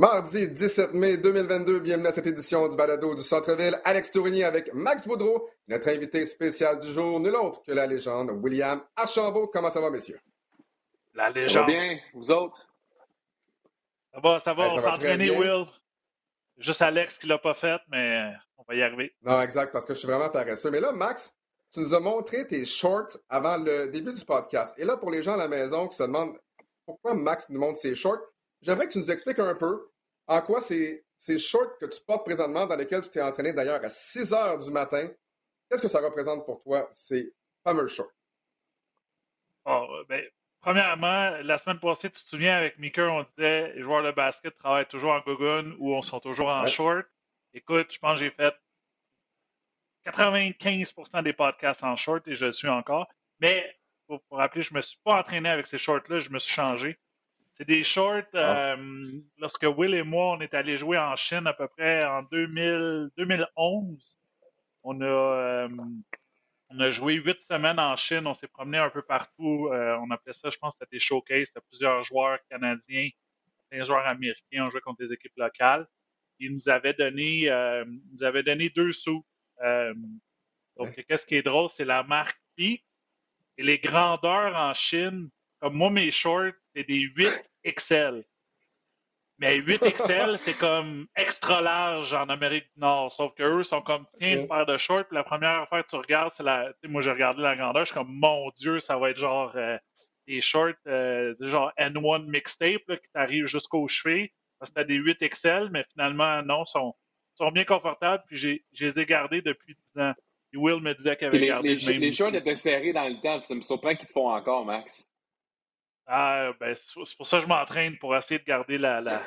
Mardi 17 mai 2022, bienvenue à cette édition du balado du Centre-Ville. Alex Tourigny avec Max Boudreau, notre invité spécial du jour, nul autre que la légende William Archambault. Comment ça va, messieurs? La légende. Ça va bien, vous autres? Ça va, ça va, Ben, ça on s'est entraîné. Will. Juste Alex qui l'a pas fait, mais on va y arriver. Non, exact, parce que je suis vraiment paresseux. Mais là, Max, tu nous as montré tes shorts avant le début du podcast. Et là, pour les gens à la maison qui se demandent pourquoi Max nous montre ses shorts, j'aimerais que tu nous expliques un peu en quoi ces, ces shorts que tu portes présentement, dans lesquels tu t'es entraîné d'ailleurs à 6 heures du matin, qu'est-ce que ça représente pour toi, ces fameux shorts? Bon, ben, premièrement, la semaine passée, tu te souviens, avec Mika, on disait les joueurs de basket travaillent toujours en gogun ou on sont toujours en Ouais. short. Écoute, je pense que j'ai fait 95% des podcasts en short et je le suis encore. Mais pour, pour rappeler, je me suis pas entraîné avec ces shorts-là, je me suis changé. C'est des shorts, Ah. euh, lorsque Will et moi, on est allés jouer en Chine à peu près en 2000, 2011. On a, euh, on a joué huit semaines en Chine, on s'est promené un peu partout. euh, on appelait ça, je pense, c'était des showcases, c'était plusieurs joueurs canadiens, des joueurs américains, on jouait contre des équipes locales. Ils nous avaient donné, euh, ils nous avaient donné deux sous. Euh, donc, qu'est-ce qui est drôle, c'est la marque Peak et les grandeurs en Chine. Comme moi, mes shorts, c'est des 8 XL. Mais 8 XL, c'est comme extra large en Amérique du Nord. Sauf qu'eux sont comme, tiens, une paire de shorts. Puis la première affaire que tu regardes, c'est la. Tu sais, moi, j'ai regardé la grandeur. Je suis comme, mon Dieu, ça va être genre euh, des shorts, euh, genre N1 mixtape là, qui t'arrivent jusqu'aux chevilles. Parce que t'as des 8 XL, mais finalement, non, sont, sont bien confortables. Puis j'ai, je les ai gardés depuis 10 ans. Et Will me disait qu'il avait les, gardé les, le même. les shorts étaient serrés dans le temps, puis ça me surprend qu'ils te font encore, Max. Ah, ben, c'est pour ça que je m'entraîne pour essayer de garder la, la,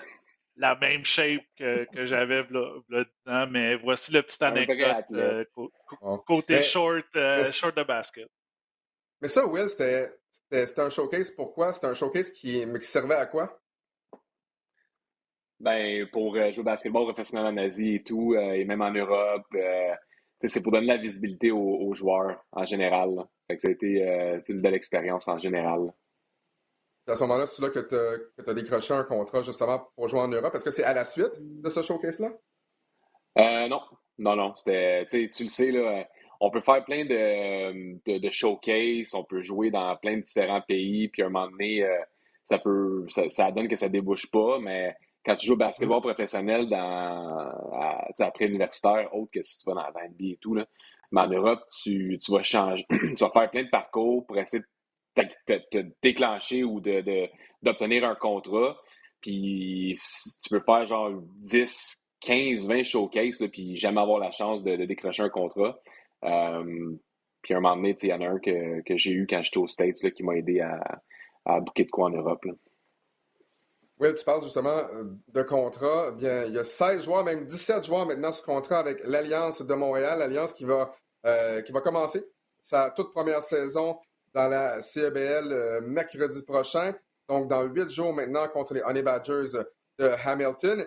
la même shape que, que j'avais v'là- v'là 10 ans. Mais voici la petite Un vrai anecdote euh, côté Mais- short, euh, short de basket. Mais ça, Will, c'était c'était- c'était un showcase. Pourquoi? C'était un showcase qui, mais qui servait à quoi? Ben, pour euh, jouer au basketball professionnel en Asie et tout, euh, et même en Europe, euh, tu sais, c'est pour donner la visibilité aux, aux joueurs en général. là. Fait que ça a été euh, une belle expérience en général. À ce moment-là, c'est là que tu as décroché un contrat justement pour jouer en Europe. Est-ce que c'est à la suite de ce showcase-là? Euh, non, non, non. C'était, tu le sais, là, on peut faire plein de, de, de showcases, on peut jouer dans plein de différents pays, puis à un moment donné, euh, ça peut, ça, ça donne que ça débouche pas, mais quand tu joues au basketball professionnel dans, à, après universitaire, autre que si tu vas dans la NBA et tout, là, mais en Europe, tu, tu vas changer, tu vas faire plein de parcours pour essayer de déclencher ou de, de- d'obtenir un contrat. Puis tu peux faire genre 10, 15, 20 showcases, là, puis jamais avoir la chance de, décrocher un contrat. Euh, puis à un moment donné, il y en a un que, que j'ai eu quand j'étais aux States là, qui m'a aidé à, à booker de quoi en Europe. là. Tu parles justement euh, de contrat. Bien, il y a 16 joueurs, même 17 joueurs maintenant sous contrat avec l'Alliance de Montréal, l'Alliance qui euh, qui va commencer sa toute première saison dans la CEBL euh, mercredi prochain. Donc, dans huit jours maintenant contre les Honey Badgers de Hamilton.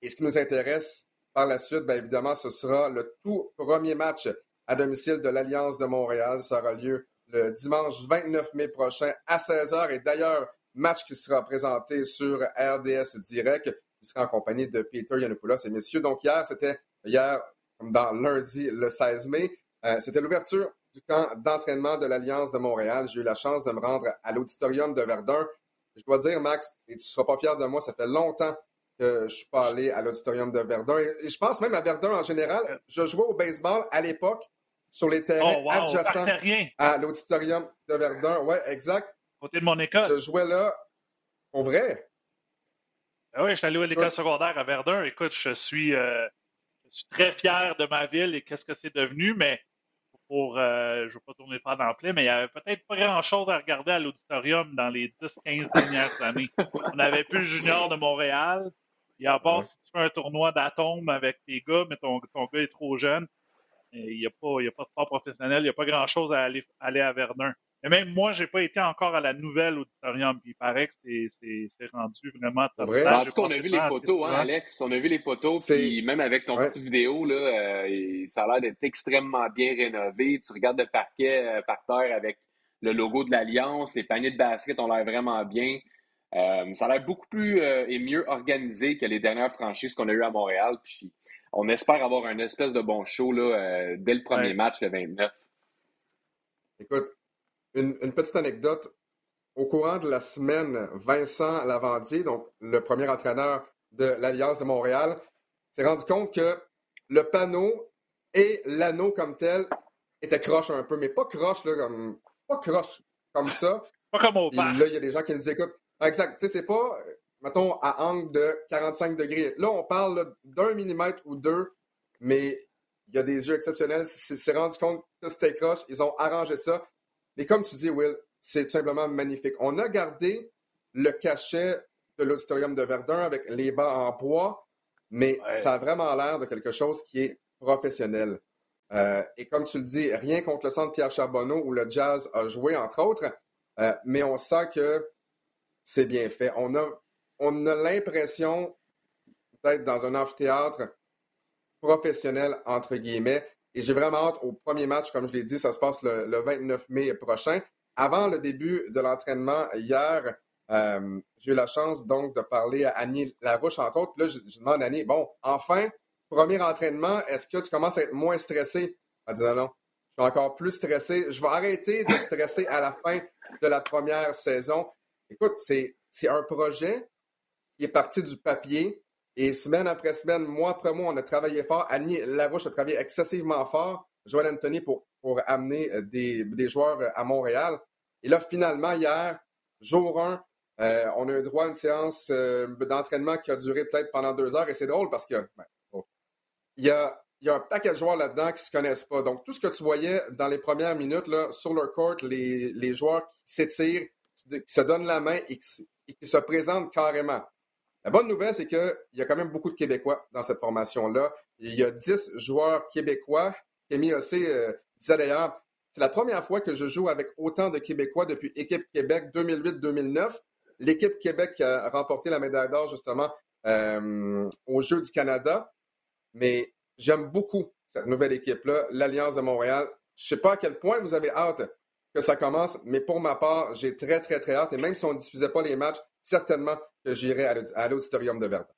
Et ce qui nous intéresse par la suite, bien évidemment, ce sera le tout premier match à domicile de l'Alliance de Montréal. Ça aura lieu le dimanche 29 mai prochain à 16h. Et d'ailleurs, match qui sera présenté sur RDS Direct, qui sera en compagnie de Peter Yanopoulos et messieurs. Donc hier, c'était hier, comme dans lundi le 16 mai, euh, c'était l'ouverture du camp d'entraînement de l'Alliance de Montréal. J'ai eu la chance de me rendre à l'auditorium de Verdun. Je dois dire, Max, et tu ne seras pas fier de moi, ça fait longtemps que je ne suis pas allé à l'auditorium de Verdun. Et, je pense même à Verdun en général. Je jouais au baseball à l'époque sur les terrains Oh, wow, adjacents à l'auditorium de Verdun. Ouais, exact. Côté de mon école. Je jouais là. Pour vrai? Ah oui, je suis allé à l'école secondaire à Verdun. Écoute, je suis, euh, je suis très fier de ma ville et qu'est-ce que c'est devenu, mais pour, euh, je ne veux pas tourner le fer dans le mais il n'y avait peut-être pas grand-chose à regarder à l'auditorium dans les 10-15 dernières années. On n'avait plus le junior de Montréal. Et à part Ouais. si tu fais un tournoi d'atomes avec tes gars, mais ton, ton gars est trop jeune, il n'y a, il a pas de sport professionnel, il n'y a pas grand-chose à aller, aller à Verdun. Mais même moi, j'ai pas été encore à la nouvelle auditorium. Il paraît que c'est- rendu vraiment top. Vrai? En tout cas, on a vu le les photos, hein. Alex? On a vu les photos, puis même avec ton Ouais. petit vidéo, là, euh, et ça a l'air d'être extrêmement bien rénové. Tu regardes le parquet euh, par terre avec le logo de l'Alliance, les paniers de basket ont l'air vraiment bien. ça a l'air beaucoup plus et mieux organisé que les dernières franchises qu'on a eues à Montréal. Puis on espère avoir un espèce de bon show là, dès le premier match, le 29. Écoute, une, petite anecdote. Au courant de la semaine, Vincent Lavandier, donc le premier entraîneur de l'Alliance de Montréal, s'est rendu compte que le panneau et l'anneau comme tel étaient croche un peu, mais pas croche, là, comme, pas croche comme ça. Pas comme au Là, il y a des gens qui nous écoutent. Exact. Tu sais, c'est pas, mettons, à angle de 45 degrés. Là, on parle d'un millimètre ou deux, mais il y a des yeux exceptionnels. C'est rendu compte que c'était croche. Ils ont arrangé ça. Mais comme tu dis, Will, c'est tout simplement magnifique. On a gardé le cachet de l'auditorium de Verdun avec les bancs en bois, mais ça a vraiment l'air de quelque chose qui est professionnel. Euh, et comme tu le dis, rien contre le centre Pierre Charbonneau où le jazz a joué, entre autres, euh, mais on sent que c'est bien fait. On a, on a l'impression d'être dans un amphithéâtre professionnel, entre guillemets. Et j'ai vraiment hâte au premier match, comme je l'ai dit, ça se passe le, 29 mai prochain. Avant le début de l'entraînement hier, euh, j'ai eu la chance donc de parler à Annie Larouche, entre autres. Là, je, demande à Annie, bon, enfin, premier entraînement, est-ce que tu commences à être moins stressé? Elle dit non, non, je suis encore plus stressé. Je vais arrêter de stresser à la fin de la première saison. Écoute, c'est un projet qui est parti du papier. Et semaine après semaine, mois après mois, on a travaillé fort. Annie Larouche a travaillé excessivement fort. Joël Anthony pour, pour amener euh, des, des, joueurs euh, à Montréal. Et là, finalement, hier, jour 1, euh, on a eu droit à une séance d'entraînement qui a duré peut-être pendant deux heures. Et c'est drôle parce que ben, il, y a, il y a un paquet de joueurs là-dedans qui ne se connaissent pas. Donc, tout ce que tu voyais dans les premières minutes là, sur leur court, les, les joueurs qui s'étirent, qui se donnent la main et qui, et qui se présentent carrément. La bonne nouvelle, c'est qu'il y a quand même beaucoup de Québécois dans cette formation-là. Il y a 10 joueurs québécois. Kémy Ossé euh, disait d'ailleurs, c'est la première fois que je joue avec autant de Québécois depuis Équipe Québec 2008-2009. L'équipe Québec a remporté la médaille d'or justement euh, aux Jeux du Canada. Mais j'aime beaucoup cette nouvelle équipe-là, l'Alliance de Montréal. Je ne sais pas à quel point vous avez hâte que ça commence, mais pour ma part, j'ai très, très, très hâte. Et même si on ne diffusait pas les matchs, certainement j'irai à l'auditorium de Verdun.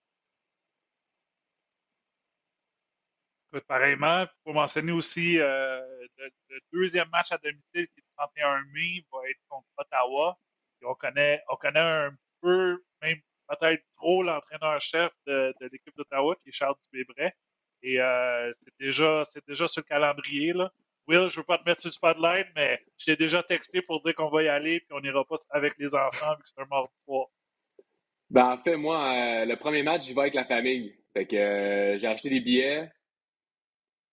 pareillement, il faut mentionner aussi euh, le, deuxième match à domicile qui est le 31 mai va être contre Ottawa. on connaît, on connaît un peu, même peut-être trop, l'entraîneur-chef de, l'équipe d'Ottawa, qui est Charles Dubébret. Et euh, c'est déjà, déjà sur le calendrier. Là. Will, je ne veux pas te mettre sur le spotlight, mais je t'ai déjà texté pour dire qu'on va y aller puis on n'ira pas avec les enfants vu que c'est un mort soir. Ben, en fait, moi, euh, le premier match, j'y vais avec la famille. Fait que euh, j'ai acheté des billets.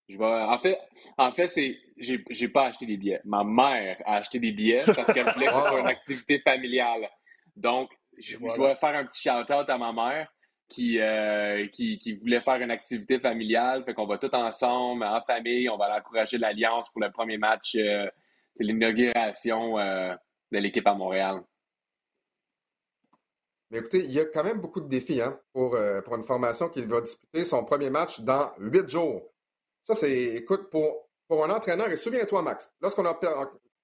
Je vais... En fait, en fait c'est j'ai, j'ai pas acheté des billets. Ma mère a acheté des billets parce qu'elle voulait que ce soit une activité familiale. Donc, je, dois faire un petit shout-out à ma mère qui, euh, qui, qui, voulait faire une activité familiale. Fait qu'on va tout ensemble, en famille. On va aller encourager l'Alliance pour le premier match. c'est l'inauguration de l'équipe à Montréal. Mais écoutez, il y a quand même beaucoup de défis hein, pour, euh, pour une formation qui va disputer son premier match dans huit jours. Ça, c'est, écoute, pour, pour un entraîneur, et souviens-toi, Max, lorsqu'on a,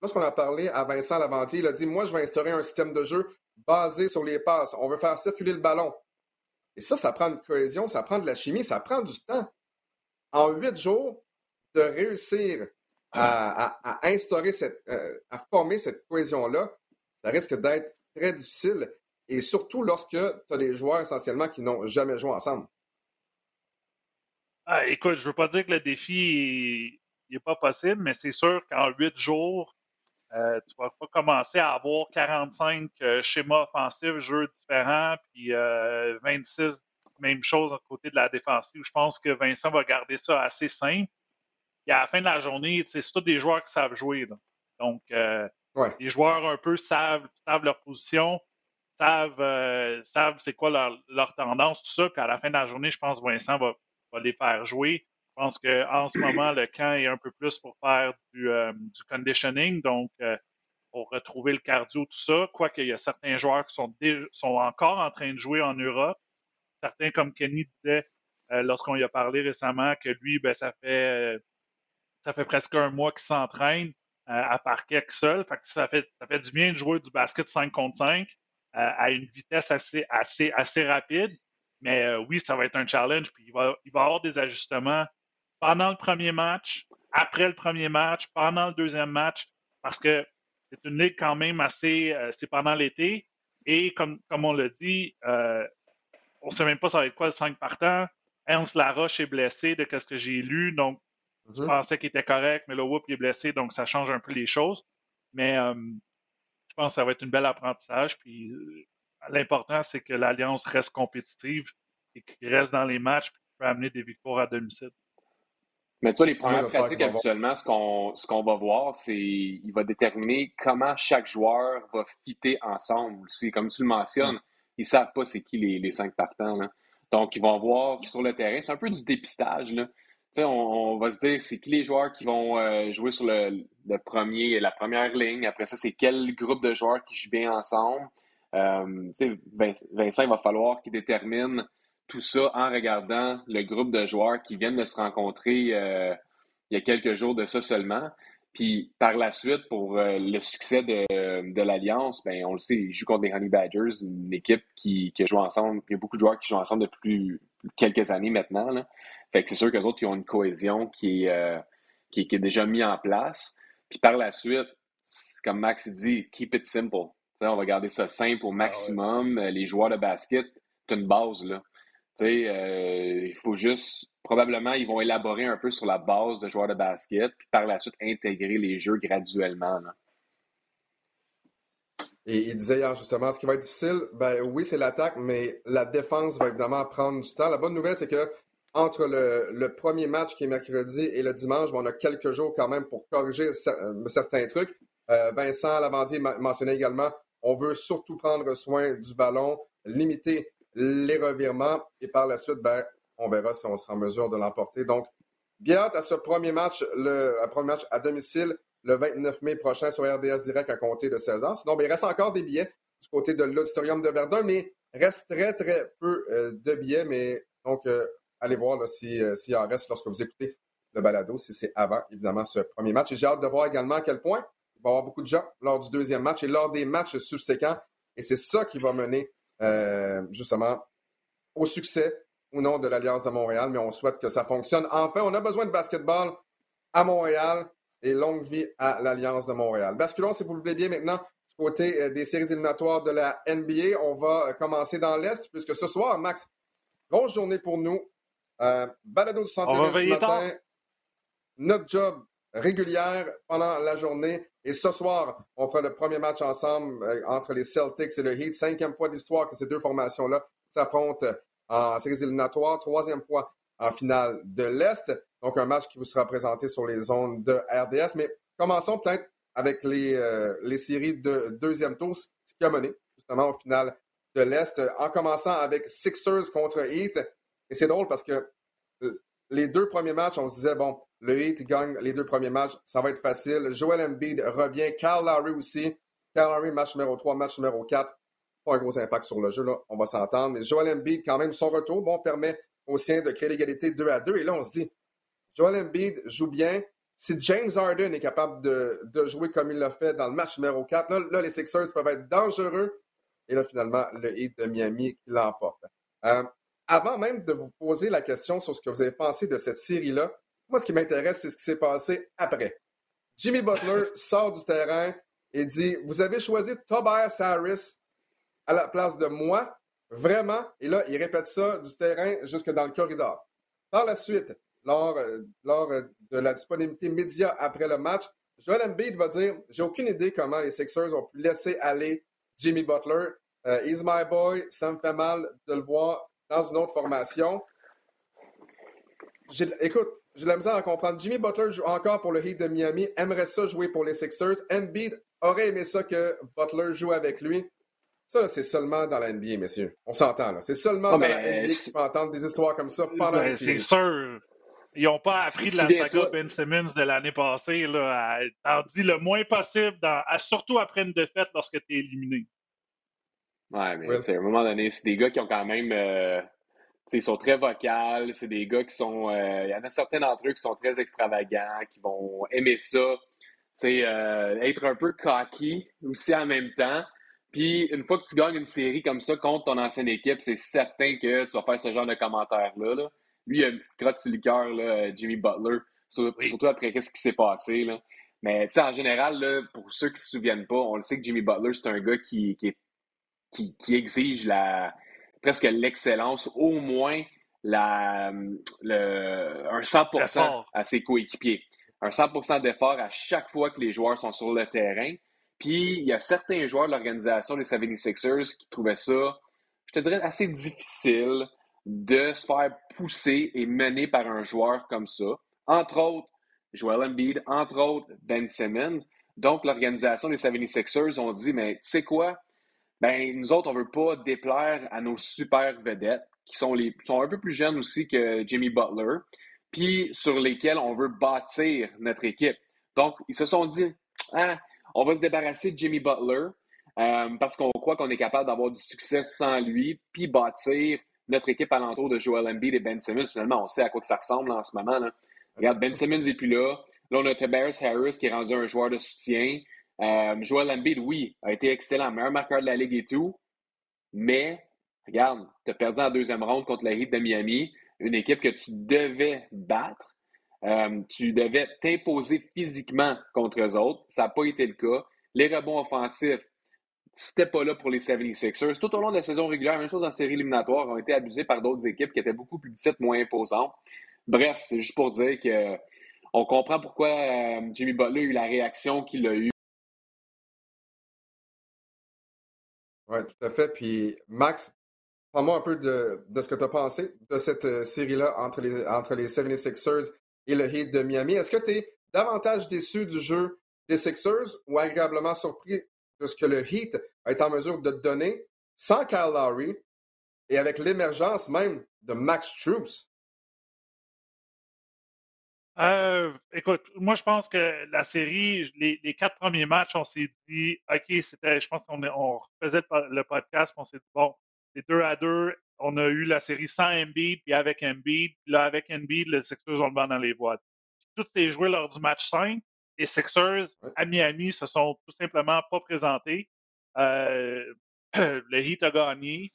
lorsqu'on a parlé à Vincent Lavandier, il a dit Moi, je vais instaurer un système de jeu basé sur les passes. On veut faire circuler le ballon. Et ça, ça prend une cohésion, ça prend de la chimie, ça prend du temps. En huit jours, de réussir à, à, instaurer cette, euh, à former cette cohésion-là, ça risque d'être très difficile et surtout lorsque tu as des joueurs essentiellement qui n'ont jamais joué ensemble. Ah, écoute, je ne veux pas dire que le défi n'est pas possible, mais c'est sûr qu'en huit jours, euh, tu ne vas pas commencer à avoir 45 euh, schémas offensifs, jeux différents, puis 26 euh, même chose à côté de la défensive. Je pense que Vincent va garder ça assez simple. Et à la fin de la journée, c'est tous des joueurs qui savent jouer. Donc, les joueurs un peu savent, savent leur position, savent, euh, savent c'est quoi leur, leur, tendance, tout ça. Puis à la fin de la journée, je pense que Vincent va, va les faire jouer. Je pense qu'en ce moment, le camp est un peu plus pour faire du, euh, du conditioning, donc euh, pour retrouver le cardio, tout ça. Quoique il y a certains joueurs qui sont, sont encore en train de jouer en Europe. Certains, comme Kenny disait lorsqu'on lui a parlé récemment, que lui, ben, ça fait ça fait presque un mois qu'il s'entraîne à parquet seul. Fait que ça fait, ça fait du bien de jouer du basket 5 contre 5. À une vitesse assez, assez, assez rapide. Mais oui, ça va être un challenge. Puis il va, il va y avoir des ajustements pendant le premier match, après le premier match, pendant le deuxième match, parce que c'est une ligue quand même assez. c'est pendant l'été. Et comme, comme on l'a dit, on ne sait même pas ça va être quoi le 5 partant. Ernst Laroche est blessé de ce que j'ai lu, donc je mhm. pensais qu'il était correct, mais le Whoop est blessé, donc ça change un peu les choses. Mais euh, je pense que ça va être une belle apprentissage. Puis euh, l'important, c'est que l'Alliance reste compétitive et qu'il reste dans les matchs et qu'il peut amener des victoires à domicile. Mais toi, les premières pratiques, habituellement, ce qu'on ce qu'on va voir, c'est il va déterminer comment chaque joueur va fitter ensemble. C'est comme tu le mentionnes, ils ne savent pas c'est qui les, les cinq partants. Là. Donc, ils vont voir sur le terrain. C'est un peu du dépistage. Là. On, va se dire c'est qui les joueurs qui vont euh, jouer sur le, premier, la première ligne. Après ça, c'est quel groupe de joueurs qui jouent bien ensemble. Euh, Vincent, il va falloir qu'il détermine tout ça en regardant le groupe de joueurs qui viennent de se rencontrer euh, il y a quelques jours de ça seulement. Puis par la suite, pour euh, le succès de, l'Alliance, ben, on le sait, ils jouent contre les Honey Badgers, une équipe qui, joue ensemble. Il y a beaucoup de joueurs qui jouent ensemble depuis quelques années maintenant. Fait que c'est sûr qu'eux autres, ils ont une cohésion qui est, euh, qui, est déjà mise en place. Puis par la suite, comme Max dit, keep it simple. on va garder ça simple au ah maximum. Les joueurs de basket, c'est une base. Là. Euh, il faut juste probablement, ils vont élaborer un peu sur la base de joueurs de basket, puis par la suite intégrer les jeux graduellement. Et il disait hier justement, ce qui va être difficile, ben oui, c'est l'attaque, mais la défense va évidemment prendre du temps. La bonne nouvelle, c'est que entre le, premier match qui est mercredi et le dimanche, on a quelques jours quand même pour corriger euh, certains trucs. Euh, Vincent Lavandier mentionnait également, on veut surtout prendre soin du ballon, limiter les revirements et par la suite, ben, on verra si on sera en mesure de l'emporter. Donc, bien hâte à ce premier match, le premier match à domicile le 29 mai prochain sur RDS Direct à compter de 16 ans. Sinon, ben, il reste encore des billets du côté de l'Auditorium de Verdun, mais reste très, très peu euh, de billets. Mais donc, euh, allez voir euh, s'il en reste lorsque vous écoutez le balado, si c'est avant, évidemment, ce premier match. Et j'ai hâte de voir également à quel point il va y avoir beaucoup de gens lors du deuxième match et lors des matchs subséquents. Et c'est ça qui va mener, justement, au succès ou non de l'Alliance de Montréal, mais on souhaite que ça fonctionne. Enfin, on a besoin de basketball à Montréal et longue vie à l'Alliance de Montréal. Basculons, si vous le voulez bien, maintenant du côté euh, des séries éliminatoires de la NBA. On va euh, commencer dans l'Est, puisque ce soir, Max, grosse journée pour nous. Euh, balado du centre ce matin. Notre job régulière pendant la journée. Et ce soir, on fera le premier match ensemble entre les Celtics et le Heat. Cinquième fois d'histoire que ces deux formations-là s'affrontent en séries éliminatoires, troisième fois en finale de l'Est. Donc, un match qui vous sera présenté sur les zones de RDS. Mais commençons peut-être avec les, euh, les séries de deuxième tour, ce qui a mené justement au final de l'Est, en commençant avec Sixers contre Heat. Et c'est drôle parce que euh, les deux premiers matchs, on se disait, bon, le Heat gagne les deux premiers matchs, ça va être facile. Joel Embiid revient, Kyle Lowry aussi. Kyle Lowry, match numéro 3, match numéro 4 pas un gros impact sur le jeu, là, on va s'entendre. Mais Joel Embiid, quand même, son retour, bon, permet aux siens de créer l'égalité 2 à 2. Et là, on se dit, Joel Embiid joue bien. Si James Harden est capable de, jouer comme il l'a fait dans le match numéro 4, là, les Sixers peuvent être dangereux. Et là, finalement, le Heat de Miami l'emporte. Euh, avant même de vous poser la question sur ce que vous avez pensé de cette série-là, moi, ce qui m'intéresse, c'est ce qui s'est passé après. Jimmy Butler sort du terrain et dit Vous avez choisi Tobias Harris à la place de moi, vraiment. Et là, il répète ça du terrain jusque dans le corridor. Par la suite, lors, euh, lors euh, de la disponibilité média après le match, Joel Embiid va dire J'ai aucune idée comment les Sixers ont pu laisser aller Jimmy Butler. Uh, he's my boy. Ça me fait mal de le voir dans une autre formation. Écoute, j'ai la misère à comprendre. Jimmy Butler joue encore pour le Heat de Miami, aimerait ça jouer pour les Sixers. Embiid aurait aimé ça que Butler joue avec lui. Ça, c'est seulement dans la NBA, messieurs. On s'entend, là. C'est seulement dans la NBA qu'on peut entendre des histoires comme ça pendant ben, C'est sûr. Ils n'ont pas appris de la saga Ben Simmons de l'année passée. Là, à, dit le moins possible, surtout après une défaite lorsque tu es éliminé. Ouais, mais à un moment donné, c'est des gars qui ont quand même. Euh, ils sont très vocaux. C'est des gars qui sont. Euh, il y en a certains d'entre eux qui sont très extravagants, qui vont aimer ça. Euh, être un peu cocky aussi en même temps. Puis une fois que tu gagnes une série comme ça contre ton ancienne équipe, c'est certain que tu vas faire ce genre de commentaires-là. Là. Lui, il a une petite crotte sur le cœur, Jimmy Butler, surtout, après qu'est-ce qui s'est passé. Là. Mais en général, là, pour ceux qui ne se souviennent pas, on le sait que Jimmy Butler, c'est un gars qui, qui, qui, qui, exige la, presque l'excellence, au moins la, le, un 100% à ses coéquipiers. Un 100% d'effort à chaque fois que les joueurs sont sur le terrain. Puis, il y a certains joueurs de l'organisation des 76ers qui trouvaient ça, je te dirais, assez difficile de se faire pousser et mener par un joueur comme ça. Entre autres, Joel Embiid, entre autres, Ben Simmons. Donc, l'organisation des 76ers ont dit, mais tu sais quoi? Ben, nous autres, on veut pas déplaire à nos super vedettes, qui sont, les, sont un peu plus jeunes aussi que Jimmy Butler, puis sur lesquels on veut bâtir notre équipe. Donc, ils se sont dit, ah, on va se débarrasser de Jimmy Butler euh, parce qu'on croit qu'on est capable d'avoir du succès sans lui, puis bâtir notre équipe alentour de Joel Embiid et Ben Simmons. Finalement, on sait à quoi que ça ressemble en ce moment. Regarde, Ben Simmons n'est plus là. Là, on a Tobias Harris qui est rendu un joueur de soutien. Euh, Joel Embiid, oui, a été excellent, meilleur marqueur de la ligue et tout. Mais, regarde, tu as perdu en deuxième ronde contre la Heat de Miami, une équipe que tu devais battre. Euh, tu devais t'imposer physiquement contre eux autres. Ça n'a pas été le cas. Les rebonds offensifs, c'était pas là pour les 76ers. Tout au long de la saison régulière, même chose en série éliminatoire, ont été abusés par d'autres équipes qui étaient beaucoup plus petites, moins imposantes. Bref, c'est juste pour dire que on comprend pourquoi euh, Jimmy Butler a eu la réaction qu'il a eue. Oui, tout à fait. Puis, Max, parle-moi un peu de, ce que tu as pensé de cette euh, série-là entre les, entre les 76ers et le Heat de Miami. Est-ce que tu es davantage déçu du jeu des Sixers ou agréablement surpris de ce que le Heat a été en mesure de donner sans Kyle Lowry et avec l'émergence même de Max Truss? Euh, écoute, moi je pense que la série, les, quatre premiers matchs, on s'est dit, OK, c'était, je pense qu'on on faisait le, podcast, on s'est dit, bon, c'est deux à deux, on a eu la série sans Embiid, puis avec Embiid. Là, avec Embiid, les Sixers ont le banc dans les boîtes. Tout s'est joué lors du match 5. Les Sixers à Miami se sont tout simplement pas présentés. Euh, le Heat a gagné.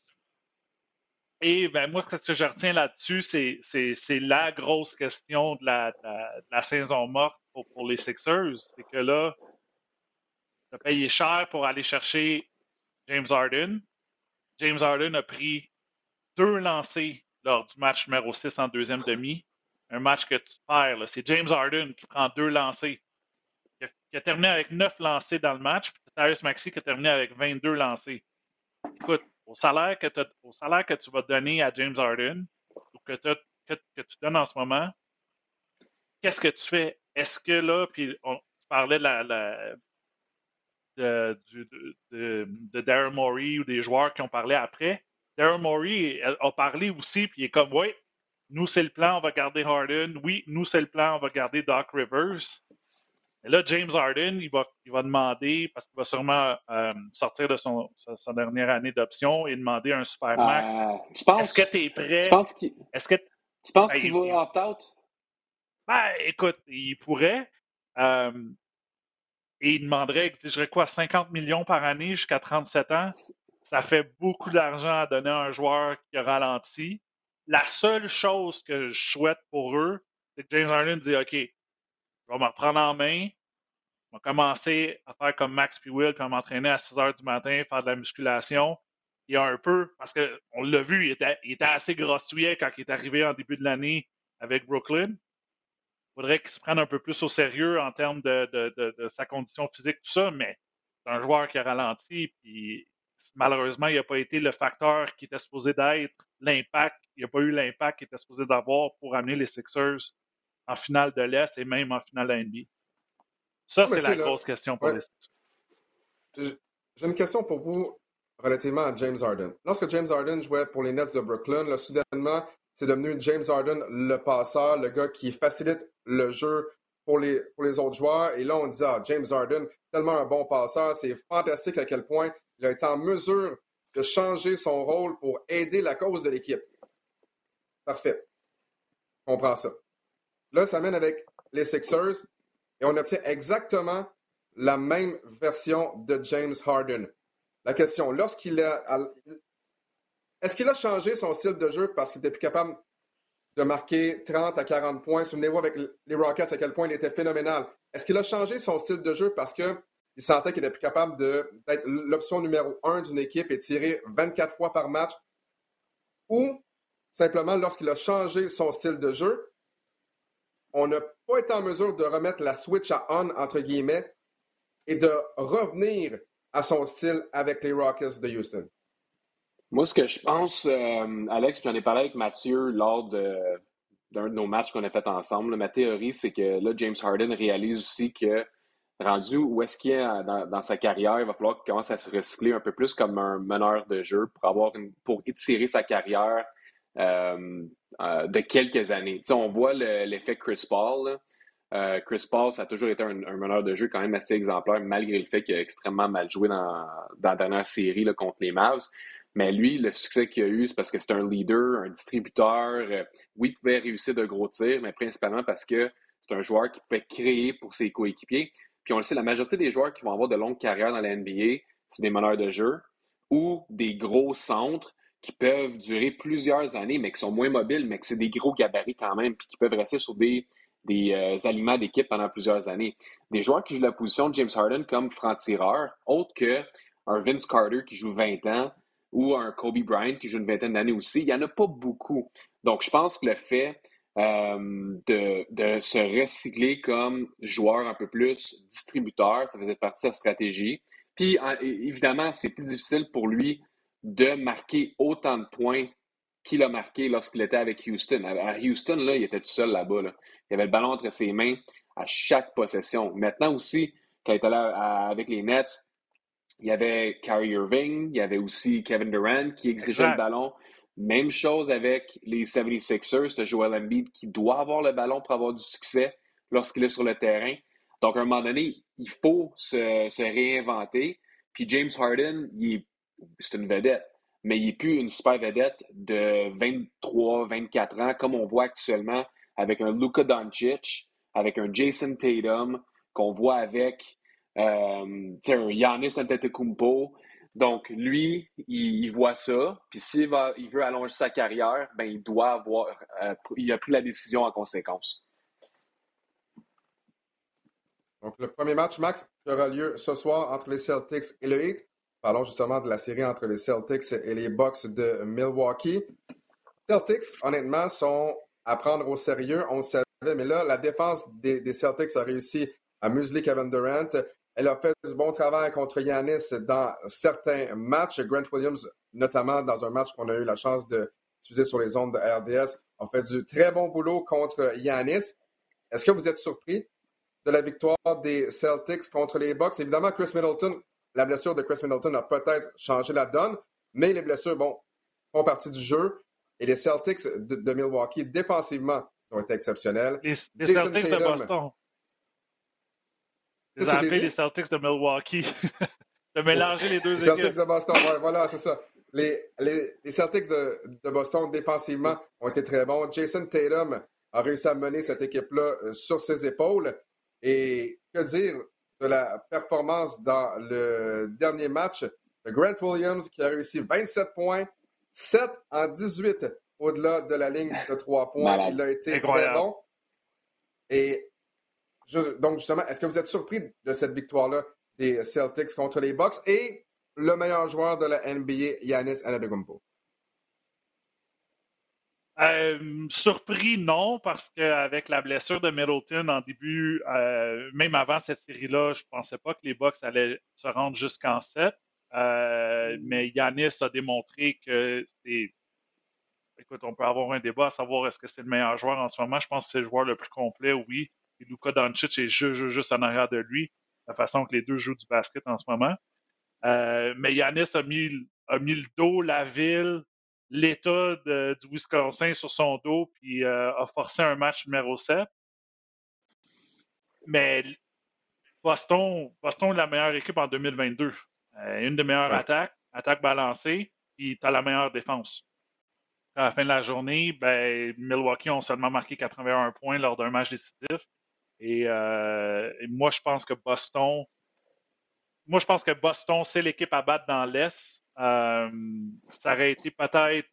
Et ben, moi, ce que je retiens là-dessus, c'est la grosse question de la, la, saison morte pour, pour les Sixers. C'est que là, tu as payé cher pour aller chercher James Harden. James Harden a pris deux lancers lors du match numéro 6 en deuxième demi. Un match que tu perds. C'est James Harden qui prend deux lancers. Qui a, terminé avec neuf lancers dans le match. Puis Tyrese Maxi qui a terminé avec 22 lancers. Écoute, au salaire que, tu vas donner à James Harden, ou que, tu donnes en ce moment, qu'est-ce que tu fais? Est-ce que là, puis on, la, de, de, de, Darren Morey ou des joueurs qui ont parlé après. Darren Morey a parlé aussi, puis il est comme, oui, nous, c'est le plan, on va garder Harden. Oui, nous, c'est le plan, on va garder Doc Rivers. Et là, James Harden, il va, il va demander, parce qu'il va sûrement euh, sortir de son, sa, dernière année d'option et demander un super max. Euh, Est-ce que tu es prêt? Tu penses qu'il ben, qu'il va opt-out? Ben, écoute, il pourrait. Euh, et il demanderait, je dirais quoi, 50 millions par année jusqu'à 37 ans? Ça fait beaucoup d'argent à donner à un joueur qui a ralenti. La seule chose que je souhaite pour eux, c'est que James Harden dit OK, je vais me reprendre en main, vais commencer à faire comme Max puis Will, puis à à 6 heures du matin, faire de la musculation. Il y a un peu, parce qu'on l'a vu, il était, assez grossouillet quand il est arrivé en début de l'année avec Brooklyn. Il faudrait qu'il se prenne un peu plus au sérieux en termes de, de, de, de sa condition physique, tout ça, mais c'est un joueur qui a ralenti, puis malheureusement, il n'a pas été le facteur qui était supposé d'être, l'impact. Il n'a pas eu l'impact qu'il était supposé d'avoir pour amener les Sixers en finale de l'Est et même en finale NBA. Ça, c'est la grosse question pour les Sixers. J'ai une question pour vous relativement à James Harden. Lorsque James Harden jouait pour les Nets de Brooklyn, là, soudainement, c'est devenu James Harden le passeur, le gars qui facilite le jeu pour les, pour les autres joueurs. Et là, on dit, ah, James Harden, tellement un bon passeur, c'est fantastique à quel point il a été en mesure de changer son rôle pour aider la cause de l'équipe. Parfait. On comprend ça. Là, ça mène avec les Sixers et on obtient exactement la même version de James Harden. la question, lorsqu'il a. Est-ce qu'il a changé son style de jeu parce qu'il était plus capable de marquer 30 à 40 points? Souvenez-vous avec les Rockets à quel point il était phénoménal. Est-ce qu'il a changé son style de jeu parce qu'il sentait qu'il était plus capable d'être l'option numéro un d'une équipe et tirer 24 fois par match? Ou simplement lorsqu'il a changé son style de jeu, on n'a pas été en mesure de remettre la switch à on, entre guillemets, et de revenir à son style avec les Rockets de Houston? Moi, ce que je pense, euh, Alex, j'en ai parlé avec Mathieu lors d'un de, nos matchs qu'on a fait ensemble. ma théorie, c'est que là, James Harden réalise aussi que rendu où est-ce qu'il est dans, sa carrière, il va falloir qu'il commence à se recycler un peu plus comme un meneur de jeu pour avoir pour étirer sa carrière euh, euh, de quelques années. on voit l'effet Chris Paul. Euh, Chris Paul, ça a toujours été un, meneur de jeu quand même assez exemplaire, malgré le fait qu'il a extrêmement mal joué dans, la dernière série contre les Mavs. Mais lui, le succès qu'il a eu, c'est parce que c'est un leader, un distributeur. oui, il pouvait réussir de gros tirs, mais principalement parce que c'est un joueur qui peut créer pour ses coéquipiers. Puis on le sait, la majorité des joueurs qui vont avoir de longues carrières dans la NBA, c'est des meneurs de jeu ou des gros centres qui peuvent durer plusieurs années, mais qui sont moins mobiles, mais que c'est des gros gabarits quand même, puis qui peuvent rester sur des, des euh, aliments d'équipe pendant plusieurs années. Des joueurs qui jouent la position de James Harden comme franc-tireur, autre qu'un Vince Carter qui joue 20 ans ou un Kobe Bryant qui joue une vingtaine d'années aussi, il n'y en a pas beaucoup. Donc, je pense que le fait euh, de, de, se recycler comme joueur un peu plus distributeur, ça faisait partie de sa stratégie. Puis, évidemment, c'est plus difficile pour lui de marquer autant de points qu'il a marqué lorsqu'il était avec Houston. À Houston, là, il était tout seul là-bas. Il avait le ballon entre ses mains à chaque possession. Maintenant aussi, quand il était là avec les Nets, il y avait Kyrie Irving, il y avait aussi Kevin Durant qui exigeait le ballon. Même chose avec les 76ers de Joel Embiid qui doit avoir le ballon pour avoir du succès lorsqu'il est sur le terrain. Donc, à un moment donné, il faut se, se réinventer. Puis James Harden, il est c'est une vedette, mais il n'est plus une super vedette de 23, 24 ans, comme on voit actuellement avec un Luka Doncic, avec un Jason Tatum, qu'on voit avec euh, un Giannis Antetokounmpo. Donc, lui, il, voit ça, puis s'il il veut allonger sa carrière, ben, il doit avoir, euh, il a pris la décision en conséquence. Donc, le premier match, Max, qui aura lieu ce soir entre les Celtics et le Heat. Parlons justement de la série entre les Celtics et les Bucks de Milwaukee. Celtics, honnêtement, sont à prendre au sérieux. On le savait, mais là, la défense des, Celtics a réussi à museler Kevin Durant. Elle a fait du bon travail contre Yanis dans certains matchs. Grant Williams, notamment dans un match qu'on a eu la chance de diffuser sur les ondes de RDS, a fait du très bon boulot contre Yanis. Est-ce que vous êtes surpris de la victoire des Celtics contre les Bucks? Évidemment, Chris Middleton la blessure de Chris Middleton a peut-être changé la donne, mais les blessures, bon, font partie du jeu. Et les Celtics de, Milwaukee, défensivement, ont été exceptionnels. Les, Celtics de Boston. Appelez les Celtics de Milwaukee. de mélanger les deux les Celtics de Boston, voilà, c'est ça. Les, les, Celtics de, de, Boston, défensivement, ont été très bons. Jason Tatum a réussi à mener cette équipe-là euh, sur ses épaules. Et que dire de la performance dans le dernier match de Grant Williams qui a réussi 27 points, 7 en 18 au-delà de la ligne de 3 points. Il a été très bon. Et donc, justement, est-ce que vous êtes surpris de cette victoire-là des Celtics contre les Bucks et le meilleur joueur de la NBA, Yanis Antetokounmpo? Euh, surpris, non, parce qu'avec la blessure de Middleton en début, euh, même avant cette série-là, je ne pensais pas que les Bucks allaient se rendre jusqu'en 7. Euh, mais Yanis a démontré que c'est. Écoute, on peut avoir un débat à savoir est-ce que c'est le meilleur joueur en ce moment. Je pense que c'est le joueur le plus complet, oui. Et Luka Doncic est juste, juste en arrière de lui, la façon que les deux jouent du basket en ce moment. mais Yanis a mis, a mis le dos, la ville, l'État du Wisconsin sur son dos, puis euh, a forcé un match numéro 7. Mais Boston, Boston est la meilleure équipe en 2022. Euh, une des meilleures attaques, attaque balancée, puis tu as la meilleure défense. À la fin de la journée, ben, Milwaukee ont seulement marqué 81 points lors d'un match décisif. Et, euh, et, moi, je pense que Boston moi, je pense que Boston, c'est l'équipe à battre dans l'Est. Euh, ça aurait été peut-être.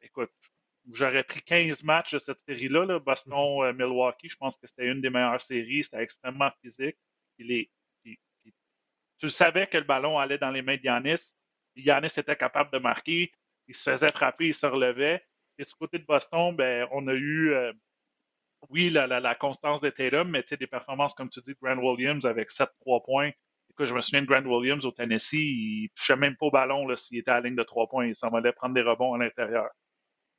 Écoute, j'aurais pris 15 matchs de cette série-là, Boston-Milwaukee. Je pense que c'était une des meilleures séries. C'était extrêmement physique. tu savais que le ballon allait dans les mains de Yanis. Yanis était capable de marquer. Il se faisait frapper, il se relevait. Et du côté de Boston, ben, on a eu, euh, oui, la, constance de Tatum, mais des performances, comme tu dis, Grant Williams avec 7-3 points. Je me souviens de Grant Williams au Tennessee, il touchait même pas au ballon s'il était à la ligne de 3 points. Il s'en allait prendre des rebonds à l'intérieur.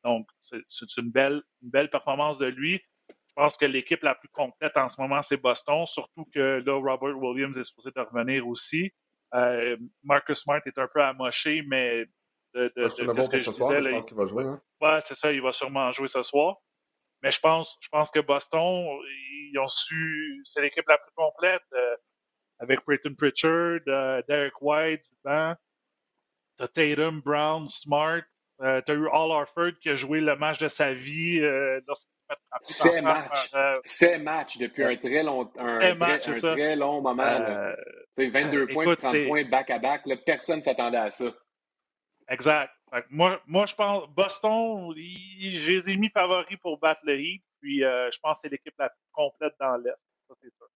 Donc, c'est une belle, une belle performance de lui. Je pense que l'équipe la plus complète en ce moment, c'est Boston, surtout que là, Robert Williams est supposé de revenir aussi. Euh, Marcus Smart est un peu amoché, mais de, de, de, bon ce soir, je pense qu'il va jouer. Hein? Ouais, c'est ça, il va sûrement jouer ce soir. Mais je pense, je pense que Boston, ils ont su, c'est l'équipe la plus complète, euh, avec Britton Pritchard, euh, Derek White, t'as Tatum, Brown, Smart, euh, t'as eu Al Harford qui a joué le match de sa vie euh, lorsqu'il C'est match. C'est match depuis un très long, un, match, un très long moment. Euh, 22 points, 30 points back-à-back. personne ne s'attendait à ça. Exact. moi, moi, je pense Boston, je les ai mis favoris pour battre le Heat, puis euh, je pense que c'est l'équipe la plus complète dans l'Est. Ça, c'est sûr.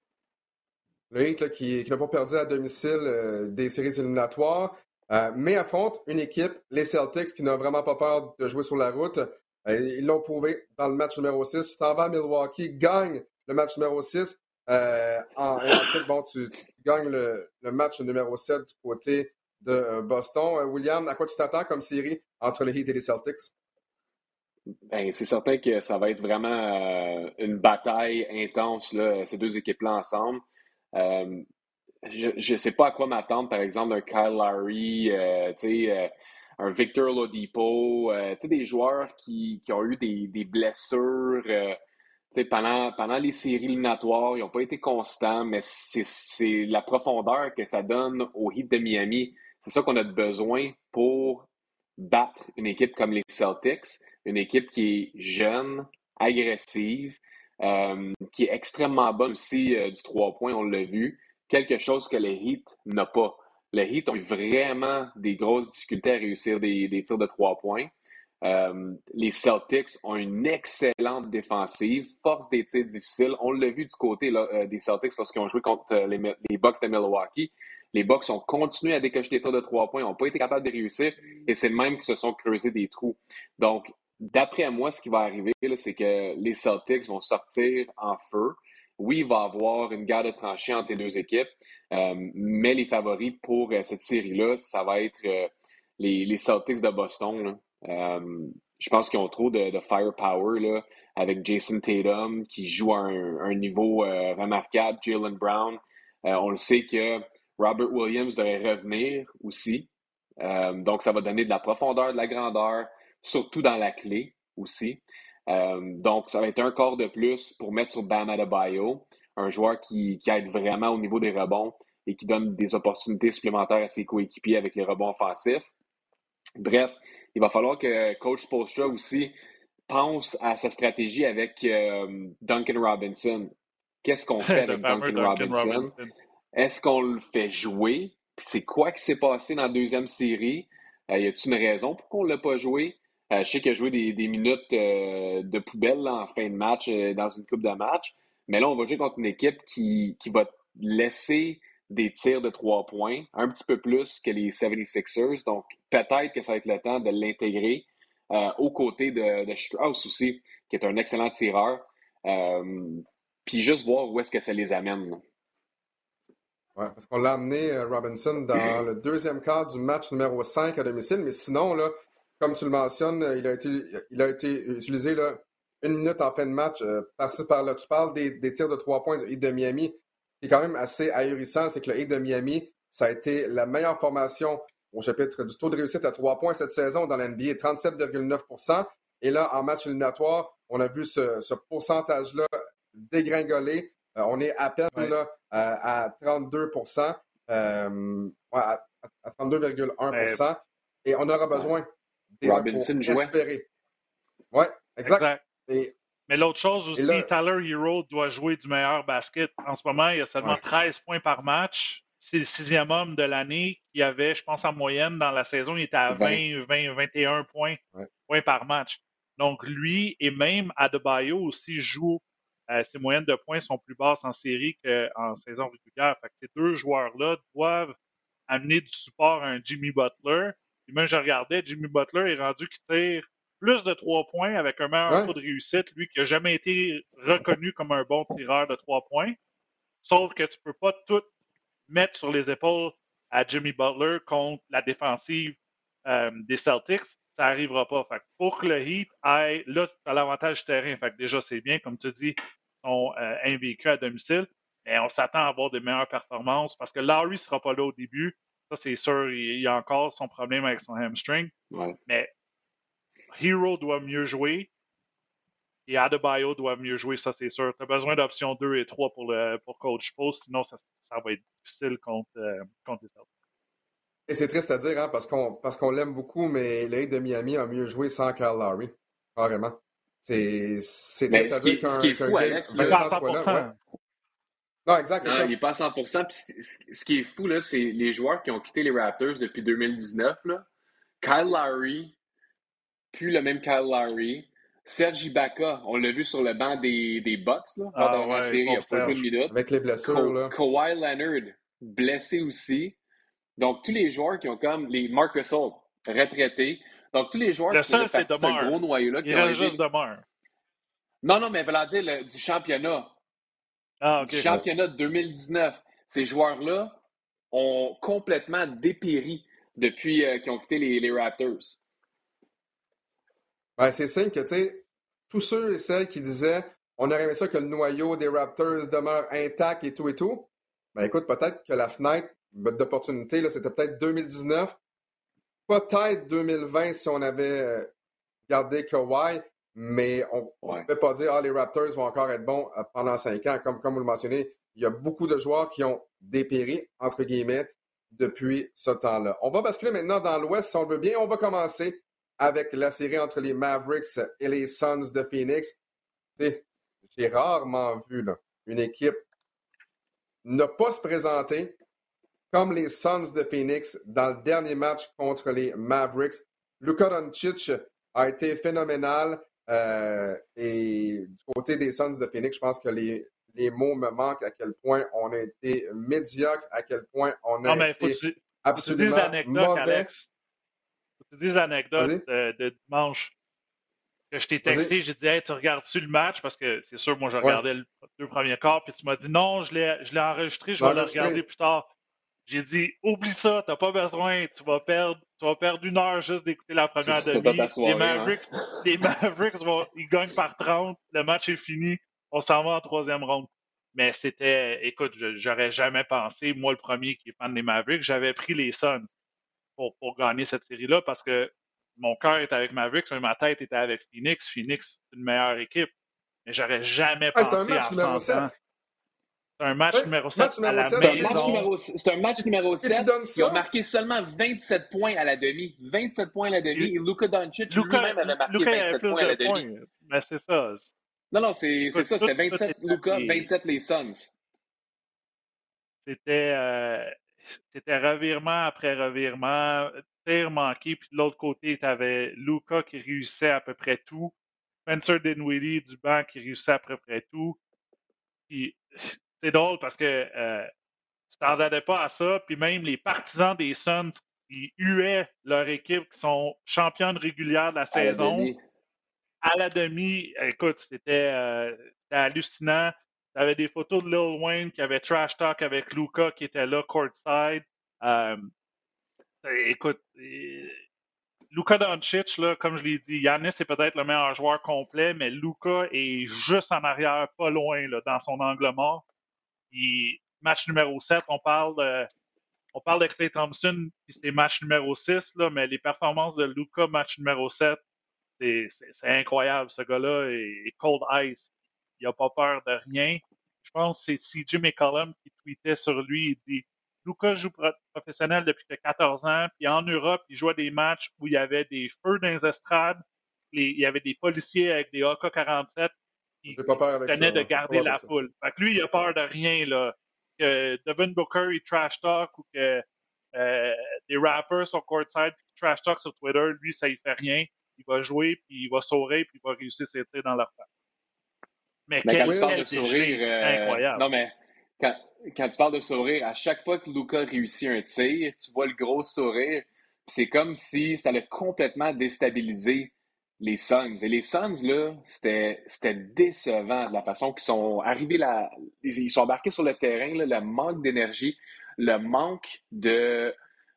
Le Heat qui, n'a pas perdu à domicile euh, des séries éliminatoires, euh, mais affronte une équipe, les Celtics, qui n'a vraiment pas peur de jouer sur la route. ils l'ont prouvé dans le match numéro 6. Tu t'en vas à Milwaukee, gagne le match numéro 6. en, ensuite, bon, tu, gagnes le, le, match numéro 7 du côté de euh, Boston. Euh, William, à quoi tu t'attends comme série entre les Heat et les Celtics? Ben, c'est certain que ça va être vraiment euh, une bataille intense, là, ces deux équipes-là ensemble. Je ne sais pas à quoi m'attendre, par exemple, d'un Kyle Lowry, un Victor Lodipo, des joueurs qui, ont eu des, des blessures. pendant, pendant les séries éliminatoires, ils n'ont pas été constants, mais c'est la profondeur que ça donne au Heat de Miami. C'est ça qu'on a besoin pour battre une équipe comme les Celtics, une équipe qui est jeune, agressive, euh, qui est extrêmement bonne aussi euh, du trois points, on l'a vu, quelque chose que les Heat n'ont pas. Les Heat ont eu vraiment des grosses difficultés à réussir des, tirs de trois points. Euh, les Celtics ont une excellente défensive, force des tirs difficiles. On l'a vu du côté des Celtics lorsqu'ils ont joué contre les, Bucks de Milwaukee. Les Bucks ont continué à décocher des tirs de trois points, n'ont pas été capables de réussir, et c'est même qui se sont creusés des trous. Donc, d'après moi, ce qui va arriver, c'est que les Celtics vont sortir en feu. Oui, il va y avoir une guerre de tranchées entre les deux équipes, euh, mais les favoris pour euh, cette série-là, ça va être euh, les, Celtics de Boston. je pense qu'ils ont trop de, firepower avec Jason Tatum qui joue à un, niveau remarquable, Jalen Brown. on le sait que Robert Williams devrait revenir aussi. Donc, ça va donner de la profondeur, de la grandeur, surtout dans la clé aussi. Euh, donc, ça va être un corps de plus pour mettre sur Bam Adebayo, un joueur qui, aide vraiment au niveau des rebonds et qui donne des opportunités supplémentaires à ses coéquipiers avec les rebonds offensifs. Bref, il va falloir que Coach Postra aussi pense à sa stratégie avec euh, Duncan Robinson. Qu'est-ce qu'on fait avec Duncan, Robinson? Est-ce qu'on le fait jouer? C'est quoi qui s'est passé dans la deuxième série? Euh, y a-t-il une raison pour qu'on ne l'a pas joué? Euh, je sais qu'il a joué des, minutes euh, de poubelle en fin de match dans une coupe de match. Mais là, on va jouer contre une équipe qui, va laisser des tirs de trois points, un petit peu plus que les 76ers. Donc, peut-être que ça va être le temps de l'intégrer aux côtés de, Strauss aussi, qui est un excellent tireur. puis juste voir où est-ce que ça les amène. Oui, parce qu'on l'a amené, euh, Robinson, dans le deuxième quart du match numéro 5 à domicile. Mais sinon, là, comme tu le mentionnes, il a été, il a été utilisé là, une minute en fin de match, euh, par-ci par-là. Tu parles des, tirs de trois points Heat de Miami. Ce qui est quand même assez ahurissant, c'est que le Heat de Miami, ça a été la meilleure formation au chapitre du taux de réussite à trois points cette saison dans l'NBA, 37,9% Et là, en match éliminatoire, on a vu ce, ce pourcentage-là dégringoler. Euh, on est à peine là, à, 32% euh, à, 32,1% et on aura besoin Robinson espérer. Oui, exact. Mais l'autre chose aussi, Tyler Hero doit jouer du meilleur basket. En ce moment, il y a seulement 13 points par match. c'est le sixième homme de l'année qui avait, je pense, en moyenne dans la saison, il était à 20, 20, 21 points, points par match. Donc, lui et même Adebayo aussi jouent, euh, ses moyennes de points sont plus basses en série qu'en saison régulière. Fait que ces deux joueurs-là doivent amener du support à un Jimmy Butler. Et même, je regardais, Jimmy Butler est rendu qui tire plus de trois points avec un meilleur taux de réussite, lui qui n'a jamais été reconnu comme un bon tireur de trois points. Sauf que tu peux pas tout mettre sur les épaules à Jimmy Butler contre la défensive euh, des Celtics, ça n'arrivera pas. Fait pour que le Heat aille, là, tu as l'avantage du terrain. Fait déjà, c'est bien, comme tu dis, ils sont euh, invaincus à domicile. Mais on s'attend à avoir de meilleures performances parce que Larry ne sera pas là au début. Ça, c'est sûr, il, y a encore son problème avec son hamstring. Mais Hero doit mieux jouer et Adebayo doit mieux jouer, ça c'est sûr. Tu as besoin d'options 2 et 3 pour, le, pour Coach Post, sinon ça, ça va être difficile contre, euh, contre les Celtics. Et c'est triste à dire, hein, parce qu'on parce qu'on l'aime beaucoup, mais l'Aide de Miami a mieux joué sans Kyle Lowry. Carrément. C'est triste à dire qu'un qu game soit là. Exact, c'est ça. Il n'est pas à 100 ce qui est fou, c'est les joueurs qui ont quitté les Raptors depuis 2019. Là. Kyle Lowry, plus le même Kyle Lowry. Serge Ibaka, on l'a vu sur le banc des, des Bucks là, ah pendant la série, il n'a pas joué une minute. Avec les blessures. là. Kawhi Leonard, blessé aussi. Donc, tous les joueurs qui ont comme les Marcus Holt, retraités. Donc, tous les joueurs qui ont fait ce gros noyau-là. Il reste juste demeure. Non, non, mais veut dire du championnat. Ah, Du championnat de 2019. Ces joueurs-là ont complètement dépéri depuis euh, qu'ils ont quitté les, les Raptors. Ouais, c'est simple que, tu sais, tous ceux et celles qui disaient on aurait aimé ça que le noyau des Raptors demeure intact et tout et tout, ben écoute, peut-être que la fenêtre d'opportunité, c'était peut-être 2019, peut-être 2020 si on avait euh, gardé Kawhi, mais on ne peut pas dire ah, les Raptors vont encore être bons euh, pendant cinq ans. Comme, comme vous le mentionnez, il y a beaucoup de joueurs qui ont dépéri, entre guillemets, depuis ce temps-là. On va basculer maintenant dans l'Ouest, si on veut bien. On va commencer avec la série entre les Mavericks et les Suns de Phoenix. J'ai rarement vu une équipe ne pas se présenter comme les Suns de Phoenix dans le dernier match contre les Mavericks. Luka Doncic a été phénoménal. Euh, et du côté des Suns de Phoenix, je pense que les, les mots me manquent à quel point on a été médiocre, à quel point on a été absolument mauvais. Alex. Faut que tu dises l'anecdote de, dimanche que je t'ai texté, j'ai dit hey, tu regardes-tu le match? Parce que c'est sûr, moi, je regardais le deux premiers quarts, puis tu m'as dit non, je l'ai enregistré, je vais le regarder plus tard. J'ai dit, oublie ça, t'as pas besoin, tu vas perdre, tu vas perdre une heure juste d'écouter la première demi. les hein. Mavericks, les Mavericks vont, ils gagnent par 30, le match est fini, on s'en va en troisième ronde. Mais c'était, écoute, j'aurais jamais pensé, moi le premier qui est fan des Mavericks, j'avais pris les Suns pour, pour gagner cette série-là parce que mon cœur est avec Mavericks, mais ma tête était avec Phoenix. Phoenix, c'est une meilleure équipe. Mais j'aurais jamais pensé à 100 c'est un match numéro 7 à la maison. C'est un match numéro 7. Ils ont marqué seulement 27 points à la demi. 27 points à la demi. Et Luka Doncic lui-même avait marqué 27 points à la demi. Mais ben, c'est ça. Non, non, c'est ça. C'était 27 Luka, 27 les Suns. C'était euh, c'était revirement après revirement, tir manqué, puis de l'autre côté, tu avais Luca qui réussissait à peu près tout, Spencer Dinwiddie du banc qui réussissait à peu près tout. Puis c'est drôle parce que euh, tu t'attendais pas à ça. Puis même les partisans des Suns qui huaient leur équipe, qui sont championnes régulières de la saison, à la demi, écoute, c'était euh, hallucinant. Tu avais des photos de Lil Wayne qui avait trash talk avec Luca qui était là courtside. Euh, écoute, Luka Doncic, là, comme je l'ai dit, Yannis est peut-être le meilleur joueur complet, mais Luca est juste en arrière, pas loin, là, dans son angle mort. Puis, match numéro 7, on parle de, on parle Clay Thompson, puis c'était match numéro 6, là, mais les performances de Luca, match numéro 7, c'est incroyable. Ce gars-là est, cold ice. Il n'a pas peur de rien. Je pense que c'est CJ McCollum qui tweetait sur lui. Il dit Luca joue professionnel depuis 14 ans, puis en Europe, il jouait des matchs où il y avait des feux dans les estrades, il y avait des policiers avec des AK-47 qui tenaient de garder la foule. Fait que lui, il a peur de rien, là. que Devin Booker il trash talk ou que euh, des rappers sont courtside puis trash talk sur Twitter, lui ça y fait rien. Il va jouer puis il va sourire puis il va réussir ses tirs dans leur face. Mais, mais quand tu parles de sourire, euh, incroyable. non mais quand, quand, tu parles de sourire, à chaque fois que Luca réussit un tir, tu vois le gros sourire. C'est comme si ça l'a complètement déstabilisé les Suns. Et les Suns, là, c'était, décevant de la façon qu'ils sont arrivés là. Ils sont embarqués sur le terrain, là, le manque d'énergie, le manque euh,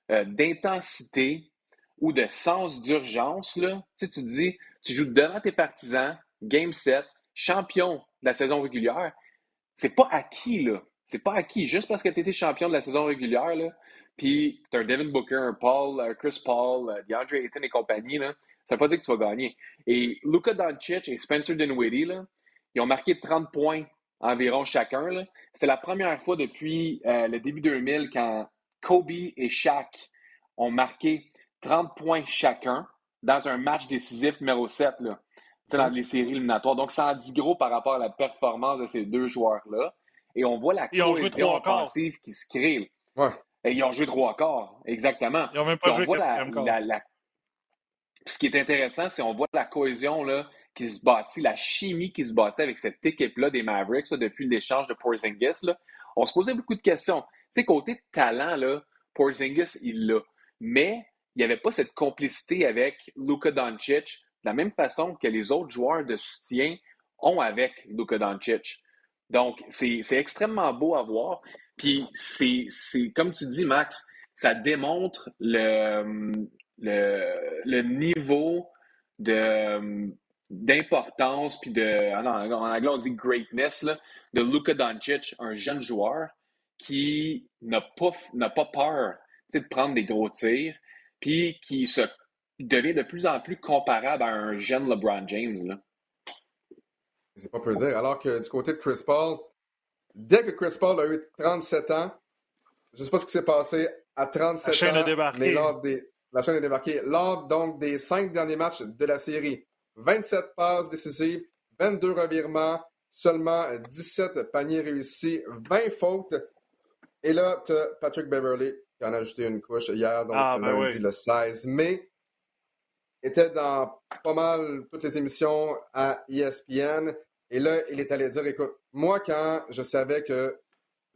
d'intensité ou de sens d'urgence. Tu, tu te dis, tu joues devant tes partisans, game set, champion de la saison régulière. C'est pas acquis, là. C'est pas acquis. Juste parce que tu étais champion de la saison régulière, là, puis tu as un Devin Booker, un Paul, un Chris Paul, euh, DeAndre Ayton et compagnie, là, ça ne veut pas dire que tu vas gagner. Et Luka Doncic et Spencer Dinwiddie, là, ils ont marqué 30 points environ chacun. C'est la première fois depuis euh, le début 2000 quand Kobe et Shaq ont marqué 30 points chacun dans un match décisif numéro 7 là, dans les séries éliminatoires. Donc, ça en dit gros par rapport à la performance de ces deux joueurs-là. Et on voit la cohésion offensive qui se crée. Ouais. Et ils ont joué trois quarts, exactement. Ils n'ont même pas joué voit la, Ce qui est intéressant, c'est qu'on voit la cohésion là, qui se bâtit, la chimie qui se bâtit avec cette équipe-là des Mavericks depuis l'échange de Porzingis. On se posait beaucoup de questions. Tu sais, côté talent, Porzingis, il l'a. Mais il n'y avait pas cette complicité avec Luka Doncic de la même façon que les autres joueurs de soutien ont avec Luka Doncic. Donc, c'est extrêmement beau à voir. Puis, c'est comme tu dis, Max, ça démontre le, le, le niveau de d'importance, puis de, en, anglais on dit greatness, là, de Luka Doncic, un jeune joueur qui n'a pas, pas peur de prendre des gros tirs, puis qui se devient de plus en plus comparable à un jeune LeBron James. Là. C'est pas peu dire. Alors que du côté de Chris Paul, dès que Chris Paul a eu 37 ans, je ne sais pas ce qui s'est passé à 37 la chaîne ans, a débarqué. mais lors des, la chaîne est débarquée. Lors donc des cinq derniers matchs de la série, 27 passes décisives, 22 revirements, seulement 17 paniers réussis, 20 fautes. Et là, tu as Patrick Beverly qui en a ajouté une couche hier, donc ah, ben lundi le 16 mai. Était dans pas mal toutes les émissions à ESPN. Et là, il est allé dire écoute, moi, quand je savais que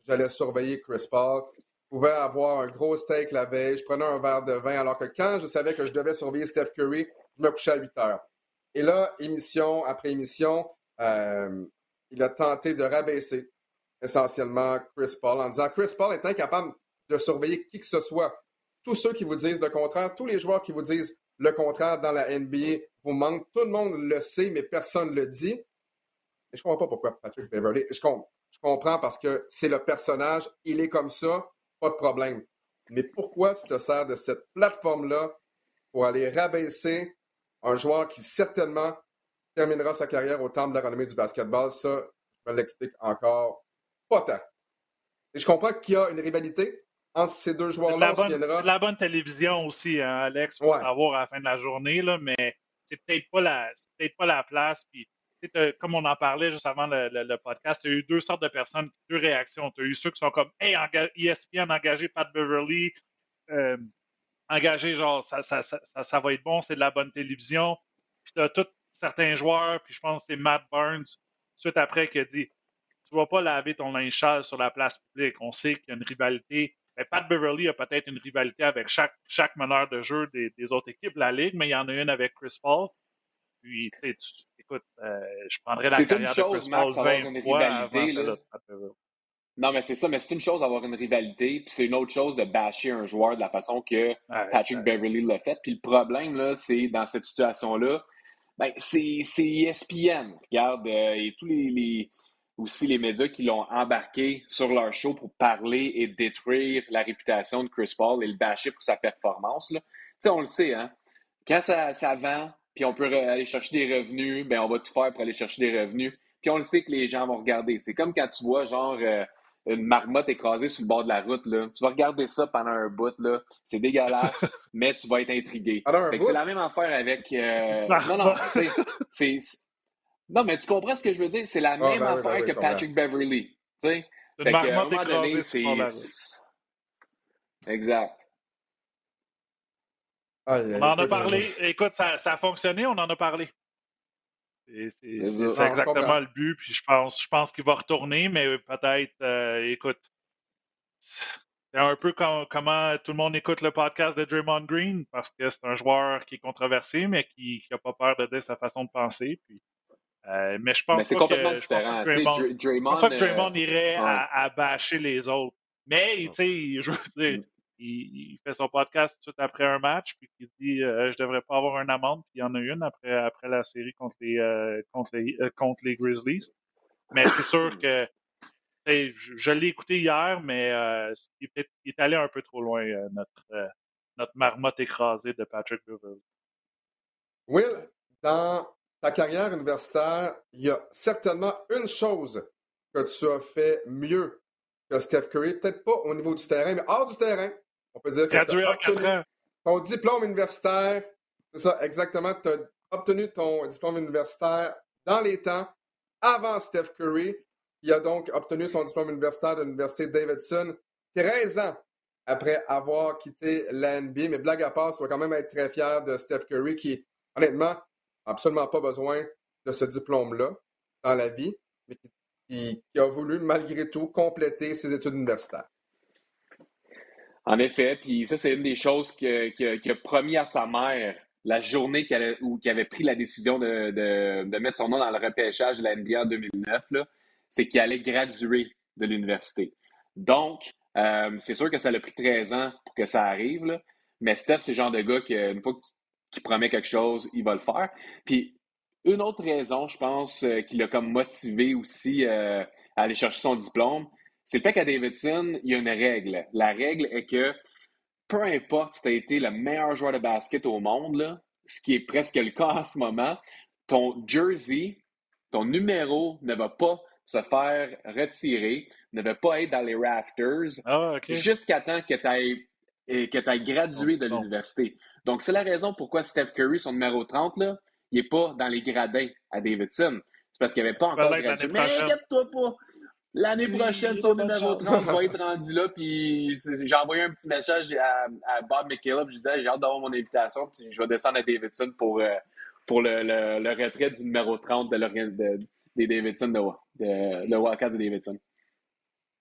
j'allais surveiller Chris Paul, pouvais avoir un gros steak la veille, je prenais un verre de vin, alors que quand je savais que je devais surveiller Steph Curry, je me couchais à 8 heures. Et là, émission après émission, euh, il a tenté de rabaisser essentiellement Chris Paul en disant Chris Paul est incapable de surveiller qui que ce soit. Tous ceux qui vous disent le contraire, tous les joueurs qui vous disent le contraire dans la NBA vous manquent. Tout le monde le sait, mais personne ne le dit. Et je ne comprends pas pourquoi Patrick Beverly. Je, je comprends parce que c'est le personnage, il est comme ça, pas de problème. Mais pourquoi tu te sers de cette plateforme-là pour aller rabaisser un joueur qui certainement terminera sa carrière au temple de la renommée du basketball? Ça, je me l'explique encore pas tant. Et je comprends qu'il y a une rivalité entre ces deux joueurs-là. C'est de, la bonne télévision aussi, hein, Alex, pour savoir à la fin de la journée, là, mais c'est peut-être pas la peut pas la place. Puis, comme on en parlait juste avant le, podcast, il y a eu deux sortes de personnes, deux réactions. Tu as eu ceux qui sont comme Hey, ESPN engagé Pat Beverly. Euh, engagé, genre, ça, ça, ça, ça, va être bon, c'est de la bonne télévision. Puis tu as tous certains joueurs, puis je pense que c'est Matt Burns, suite après, qui a dit Tu vas pas laver ton linge sale sur la place publique. On sait qu'il y a une rivalité. Mais Pat Beverly a peut-être une rivalité avec chaque, chaque meneur de jeu des, des, autres équipes de la Ligue, mais il y en a une avec Chris Paul. Puis, tu, écoute, euh, je prendrais la carrière de Chris Paul 20 fois avant Pat Beverly. Non, mais c'est ça, mais c'est une chose d'avoir une rivalité, puis c'est une autre chose de bâcher un joueur de la façon que Patrick Beverly l'a fait. Puis le problème, là, c'est dans cette situation-là, ben, c'est ESPN. Regarde, euh, et tous les, aussi les médias qui l'ont embarqué sur leur show pour parler et détruire la réputation de Chris Paul et le bâcher pour sa performance. Tu sais, on le sait, hein? Quand ça, ça vend, puis on peut aller chercher des revenus, ben on va tout faire pour aller chercher des revenus. Puis on le sait que les gens vont regarder. C'est comme quand tu vois, genre, euh, une marmotte écrasée sur le bord de la route. Là. Tu vas regarder ça pendant un bout. Là. C'est dégueulasse, mais tu vas être intrigué. c'est la même affaire avec. Euh, non, non, c'est. Non, mais tu comprends ce que je veux dire? C'est la ah, même ben affaire ben que Patrick Beverly. sais Une marmotte écrasée sur la Exact. On en a parlé. Écoute, ça, ça, a fonctionné, on en a parlé. C'est exactement le but. Puis je pense, je pense qu'il va retourner, mais peut-être, euh, écoute, c'est un peu comme, comment tout le monde écoute le podcast de Draymond Green, parce que c'est un joueur qui est controversé, mais qui n'a pas peur de dire sa façon de penser. Puis, euh, mais je pense c'est complètement différent. Je pense que Draymond, que Draymond irait à, à, bâcher les autres. Mais, tu sais, je veux dire, il, fait son podcast tout après un match, puis il dit euh, je devrais pas avoir une amende, puis il y en a une après, après la série contre les, euh, contre, les, euh, contre les Grizzlies. Mais c'est sûr que je, l'ai écouté hier, mais il, est, allé un peu trop loin, notre, notre marmotte écrasée de Patrick Beverly. Will, dans ta carrière universitaire, il y a certainement une chose que tu as fait mieux que Steph Curry, peut-être pas au niveau du terrain, mais hors du terrain. On peut dire que ton diplôme universitaire. C'est ça, exactement. Tu as obtenu ton diplôme universitaire dans les temps, avant Steph Curry, qui a donc obtenu son diplôme universitaire de l'Université Davidson 13 ans après avoir quitté la NBA. Mais blague à part, tu vas quand même être très fier de Steph Curry, qui, honnêtement, n'a absolument pas besoin de ce diplôme-là dans la vie, mais qui, a voulu, malgré tout, compléter ses études universitaires. En effet, puis ça, c'est une des choses qu'il a promis à sa mère la journée qu'il avait pris la décision de, mettre son nom dans le repêchage de la NBA en 2009, c'est qu'il allait graduer de l'université. Donc, euh, c'est sûr que ça l'a pris 13 ans pour que ça arrive, mais Steph, c'est le genre de gars qui, une fois qu'il promet quelque chose, il va le faire. Puis, une autre raison, je pense, euh, qui l'a comme motivé aussi euh, à aller chercher son diplôme, c'est fait qu'à Davidson, il y a une règle. La règle est que peu importe si tu as été le meilleur joueur de basket au monde, ce qui est presque le cas en ce moment, ton jersey, ton numéro ne va pas se faire retirer, ne va pas être dans les rafters ah, jusqu'à temps que tu aies, que gradué de l'université. Donc, c'est la raison pourquoi Steph Curry, son numéro 30, là, il n'est pas dans les gradins à Davidson. C'est parce qu'il n'avait pas encore gradué. Mais inquiète-toi pas! L'année prochaine, son numéro 30 va être rendu là. Puis j'ai envoyé un petit message à, Bob McCaleb. Je disais, j'ai hâte d'avoir mon invitation. Puis je vais descendre à Davidson pour, euh, pour le, le, retrait du numéro 30 de, des Davidson, de, le Wildcats de Davidson.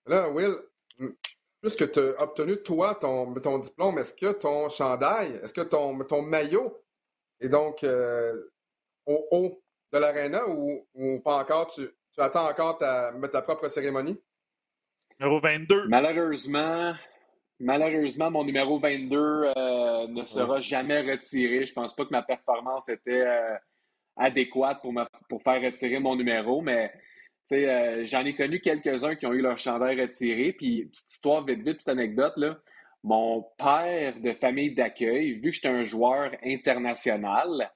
Là, Will, puisque tu as obtenu, toi, ton, ton diplôme, est-ce que ton chandail, est-ce que ton, ton maillot est donc euh, au haut de l'aréna ou, ou pas encore? Tu, tu attends encore ta, ta propre cérémonie? Numéro 22. Malheureusement, malheureusement, mon numéro 22 euh, ne sera jamais retiré. Je pense pas que ma performance était euh, adéquate pour, pour faire retirer mon numéro, mais euh, j'en ai connu quelques-uns qui ont eu leur chandail retiré. Puis, petite histoire vite, vite, petite anecdote, là. Mon père de famille d'accueil, vu que j'étais un joueur international,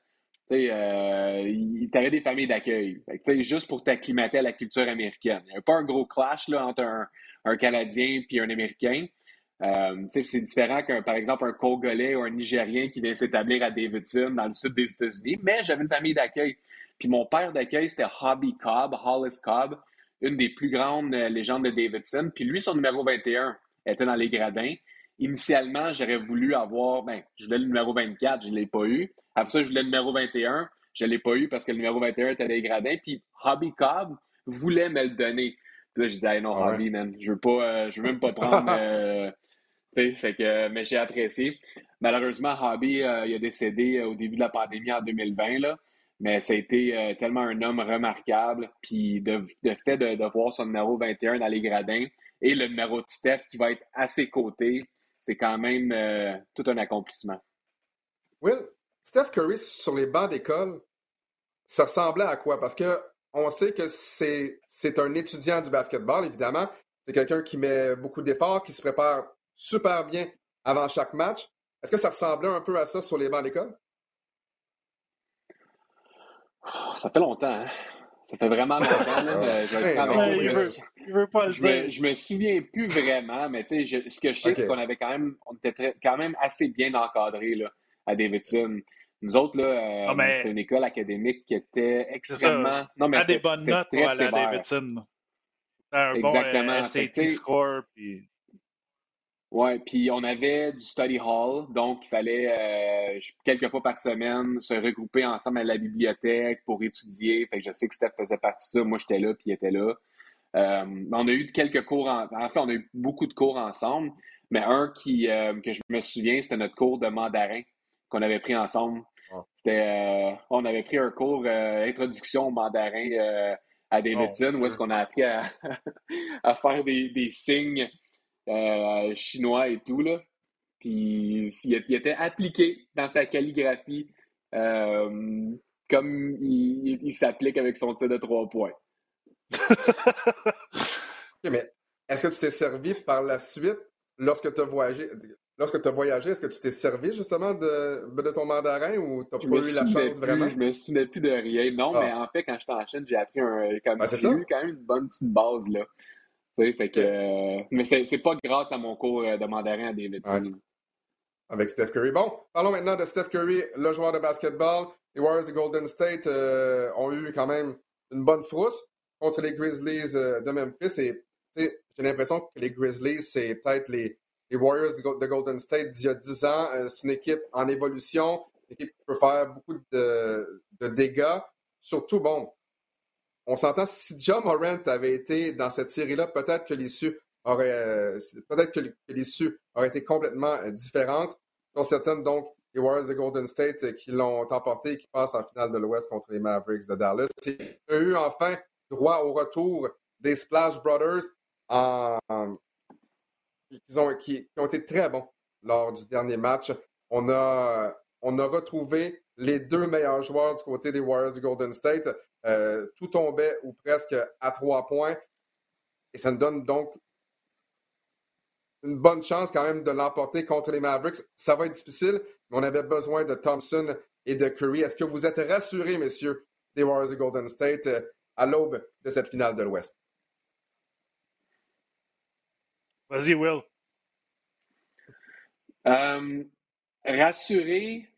euh, il t'avait des familles d'accueil. Juste pour t'acclimater à la culture américaine. Il n'y avait pas un gros clash là, entre un, un Canadien et un Américain. Euh, c'est différent qu'un, par exemple, un Congolais ou un Nigérien qui vient s'établir à Davidson, dans le sud des États-Unis, mais j'avais une famille d'accueil. Puis mon père d'accueil, c'était Hobby Cobb, Hollis Cobb, une des plus grandes euh, légendes de Davidson. Puis lui, son numéro 21 était dans les gradins. Initialement, j'aurais voulu avoir, ben, je voulais le numéro 24, je ne l'ai pas eu. Après ça, je voulais le numéro 21. Je ne l'ai pas eu parce que le numéro 21 était des gradins. Puis Hobby Cobb voulait me le donner. Puis là, je disais, non, ah Hobby, man, je veux pas, euh, je veux même pas prendre. Euh, fait que, mais j'ai apprécié. Malheureusement, Hobby, euh, il a décédé au début de la pandémie en 2020. Là. Mais ça a été tellement un homme remarquable. Puis de, de fait de, de, voir son numéro 21 dans les gradins et le numéro de Steph qui va être à ses côtés, c'est quand même tout un accomplissement. Will, Steph Curry sur les bancs d'école, ça ressemblait à quoi? Parce que on sait que c'est, c'est un étudiant du basketball, évidemment. C'est quelqu'un qui met beaucoup d'efforts, qui se prépare super bien avant chaque match. Est-ce que ça ressemblait un peu à ça sur les bancs d'école? Ça fait longtemps, hein? Ça fait vraiment longtemps. je, me, me souviens plus vraiment, mais tu sais, ce que je sais, c'est qu'on avait quand même, on était quand même assez bien encadré là, à Davidson. Nous autres, là, euh, c'était une école académique qui était extrêmement. Non, mais à des bonnes notes à la Davidson. C'était un Exactement. bon que, SAT score. Puis... Ouais, puis on avait du study hall, donc il fallait euh, quelques fois par semaine se regrouper ensemble à la bibliothèque pour étudier. Fait que je sais que Steph faisait partie de ça. Moi, j'étais là, puis il était là. Euh, on a eu quelques cours, en... en fait, on a eu beaucoup de cours ensemble, mais un qui, euh, que je me souviens, c'était notre cours de mandarin qu'on avait pris ensemble. Oh. C'était, euh, on avait pris un cours euh, introduction au mandarin euh, à Davidson, où est-ce qu'on a appris à, à faire des, des signes euh, chinois et tout, là. Puis il, il était appliqué dans sa calligraphie euh, comme il, il s'applique avec son tir de trois points. Mais est-ce que tu t'es servi par la suite lorsque tu as voyagé? Lorsque tu as voyagé, est-ce que tu t'es servi justement de, de ton mandarin ou tu pas eu la chance plus, vraiment? je me souvenais plus de rien. Non, Ah. mais en fait, quand j'étais en Chine, j'ai appris un. Comme, Ben, j'ai eu quand même une bonne petite base, là. Fait que, euh, mais c'est c'est pas grâce à mon cours euh, de mandarin à Davidson. Ouais. Avec Steph Curry. Bon, parlons maintenant de Steph Curry, le joueur de basketball. Les Warriors de Golden State euh, ont eu quand même une bonne frousse contre les Grizzlies euh, de Memphis. Et j'ai l'impression que les Grizzlies, c'est peut-être les, les Warriors de, Go- de Golden State d'il y a 10 ans. Euh, c'est une équipe en évolution, une équipe qui peut faire beaucoup de, dégâts. Surtout, bon, on s'entend, si John Morant avait été dans cette série-là, peut-être que l'issue aurait, euh, peut-être que, l'issue aurait été complètement euh, différente. Sont certaines, donc, les Warriors de Golden State qui l'ont emporté et qui passent en finale de l'Ouest contre les Mavericks de Dallas. Il y a eu enfin droit au retour des Splash Brothers en- qui, ont, été très bons lors du dernier match. On a, retrouvé les deux meilleurs joueurs du côté des Warriors de Golden State. Euh, tout tombait ou presque à trois points. Et ça nous donne donc une bonne chance quand même de l'emporter contre les Mavericks. Ça va être difficile, mais on avait besoin de Thompson et de Curry. Est-ce que vous êtes rassurés, messieurs, des Warriors de Golden State euh, à l'aube de cette finale de l'Ouest? Vas-y, Will. Euh, rassuré,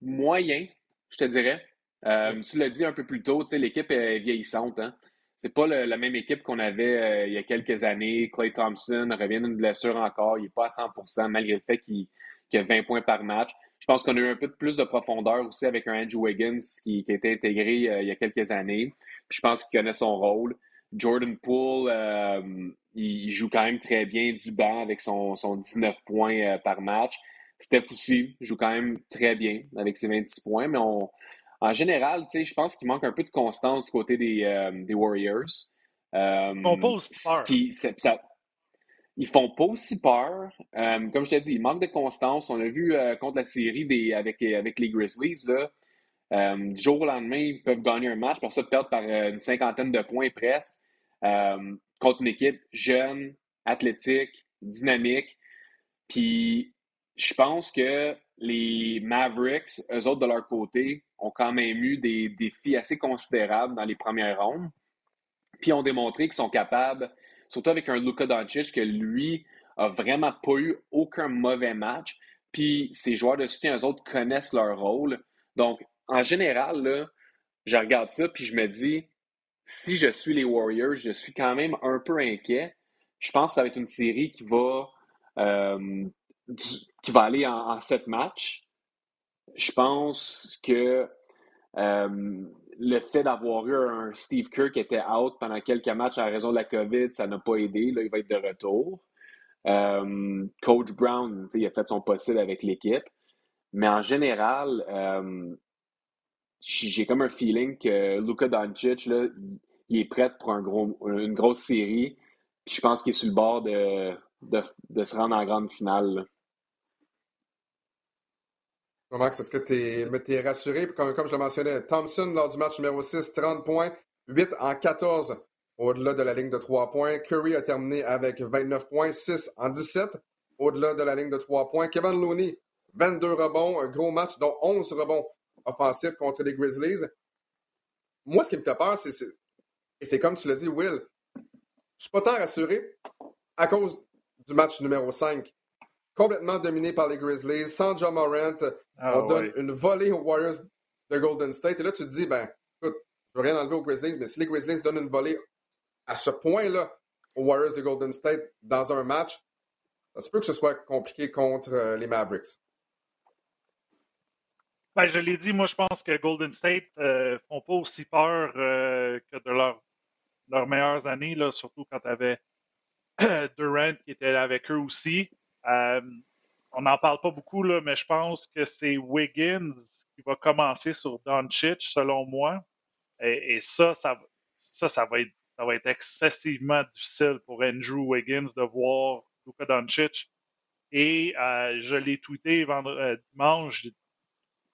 moyen, je te dirais. Euh, tu l'as dit un peu plus tôt, tu sais, l'équipe est vieillissante. Hein? C'est pas le- la même équipe qu'on avait euh, il y a quelques années. Clay Thompson revient d'une blessure encore. Il n'est pas à 100 malgré le fait qu'il a 20 points par match. Je pense qu'on a eu un peu de plus de profondeur aussi avec un Andrew Wiggins qui, qui a été intégré euh, il y a quelques années. Puis je pense qu'il connaît son rôle. Jordan Poole, euh, il, joue quand même très bien du banc avec son, son 19 points euh, par match. Steph aussi joue quand même très bien avec ses 26 points, mais on, en général, je pense qu'il manque un peu de constance du côté des, euh, des Warriors. Euh, Ils font pas aussi peur. ça- ils font pas aussi peur. Euh, comme je t'ai dit, il manque de constance. On a vu contre la série des, avec, avec les Grizzlies, là, euh, du jour au lendemain, ils peuvent gagner un match, pour ça perdre par euh, une cinquantaine de points presque, euh, contre une équipe jeune, athlétique, dynamique. Puis je pense que les Mavericks, eux autres de leur côté, ont quand même eu des défis assez considérables dans les premières rondes. Puis ont démontré qu'ils sont capables, surtout avec un Luka Doncic, que lui a vraiment pas eu aucun mauvais match. Puis ces joueurs de soutien, eux autres, connaissent leur rôle. Donc, en général, là, je regarde ça, puis je me dis, si je suis les Warriors, je suis quand même un peu inquiet. Je pense que ça va être une série qui va, euh, qui va aller en, sept matchs. Je pense que euh, le fait d'avoir eu un Steve Kerr qui était out pendant quelques matchs à raison de la COVID, ça n'a pas aidé. Là, il va être de retour. Euh, Coach Brown, il a fait son possible avec l'équipe. Mais en général, j'ai comme un feeling que Luka Doncic, il- est prêt pour une grosse série. Puis je pense qu'il est sur le bord de, se rendre en grande finale. là. Max, est-ce que tu es, rassuré? Comme, comme je le mentionnais, Thompson, lors du match numéro 6, 30 points, 8 en 14 au-delà de la ligne de 3 points. Curry a terminé avec 29 points, 6 en 17 au-delà de la ligne de 3 points. Kevin Looney, 22 rebonds, un gros match, dont 11 rebonds offensifs contre les Grizzlies. Moi, ce qui me fait peur, c'est, et c'est comme tu l'as dit, Will, je suis pas tant rassuré à cause du match numéro 5. Complètement dominé par les Grizzlies, sans John Morant, Ah, on donne ouais. une volée aux Warriors de Golden State. Et là, tu te dis, ben, écoute, je veux rien enlever aux Grizzlies, mais si les Grizzlies donnent une volée à ce point-là aux Warriors de Golden State dans un match, ça se peut que ce soit compliqué contre euh, les Mavericks. Ben, je l'ai dit, moi, je pense que Golden State ne euh, font pas aussi peur euh, que de leur, leurs meilleures années, là, surtout quand tu avais Durant qui était avec eux aussi. on n'en parle pas beaucoup, là, mais je pense que c'est Wiggins qui va commencer sur Doncic, selon moi. Et, ça, ça, ça, ça va être ça va être excessivement difficile pour Andrew Wiggins de voir Luka Doncic. Et euh, je l'ai tweeté euh, dimanche.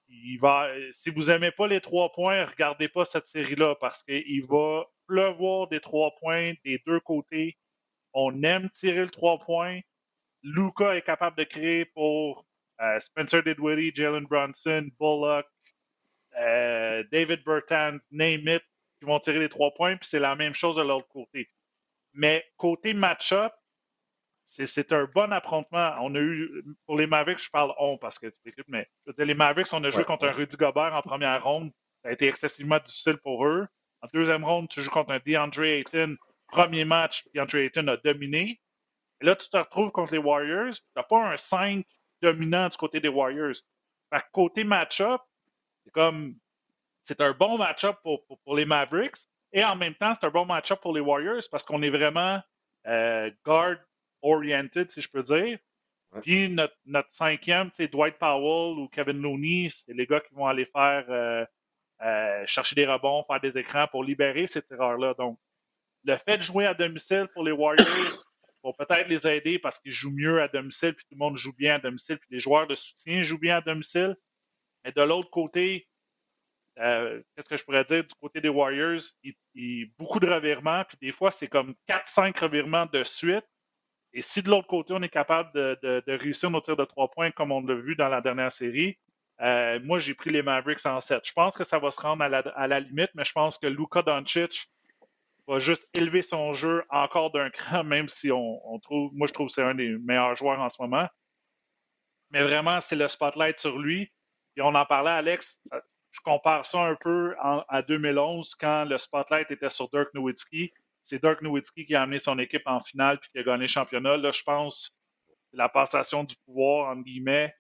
Il va, si vous n'aimez pas les trois points, regardez pas cette série-là parce qu'il va pleuvoir des trois points des deux côtés. On aime tirer le trois points. Luca est capable de créer pour euh, Spencer Dinwiddie, Jalen Brunson, Bullock, David Bertans, name it vont tirer les trois points, puis c'est la même chose de l'autre côté. Mais côté match-up, c'est un bon affrontement. On a eu, pour les Mavericks, je parle on parce que mais je veux dire, les Mavericks, on a joué contre un Rudy Gobert en première ronde. Ça a été excessivement difficile pour eux. En deuxième ronde, tu joues contre un DeAndre Ayton. Premier match, DeAndre Ayton a dominé. Et là, tu te retrouves contre les Warriors. Tu n'as pas un 5 dominant du côté des Warriors. Côté match-up, c'est comme c'est un bon match-up pour, pour, les Mavericks. Et en même temps, c'est un bon match-up pour les Warriors parce qu'on est vraiment euh, guard-oriented, si je peux dire. Puis notre, notre cinquième, c'est Dwight Powell ou Kevin Looney, c'est les gars qui vont aller faire euh, euh, chercher des rebonds, faire des écrans pour libérer ces tireurs-là. Donc, le fait de jouer à domicile pour les Warriors va peut-être les aider parce qu'ils jouent mieux à domicile, puis tout le monde joue bien à domicile, puis les joueurs de soutien jouent bien à domicile. Mais de l'autre côté, euh, qu'est-ce que je pourrais dire du côté des Warriors? Il, il beaucoup de revirements, puis des fois, c'est comme 4-5 revirements de suite. Et si de l'autre côté, on est capable de, de, réussir nos tirs de trois points comme on l'a vu dans la dernière série, euh, moi, j'ai pris les Mavericks en 7. Je pense que ça va se rendre à la, à la limite, mais je pense que Luka Doncic va juste élever son jeu encore d'un cran, même si on, on, trouve, moi, je trouve que c'est un des meilleurs joueurs en ce moment. Mais vraiment, c'est le spotlight sur lui. Et on en parlait, Alex, je compare ça un peu à 2011 quand le spotlight était sur Dirk Nowitzki. C'est Dirk Nowitzki qui a amené son équipe en finale puis qui a gagné le championnat. Là, je pense la passation du pouvoir, entre guillemets.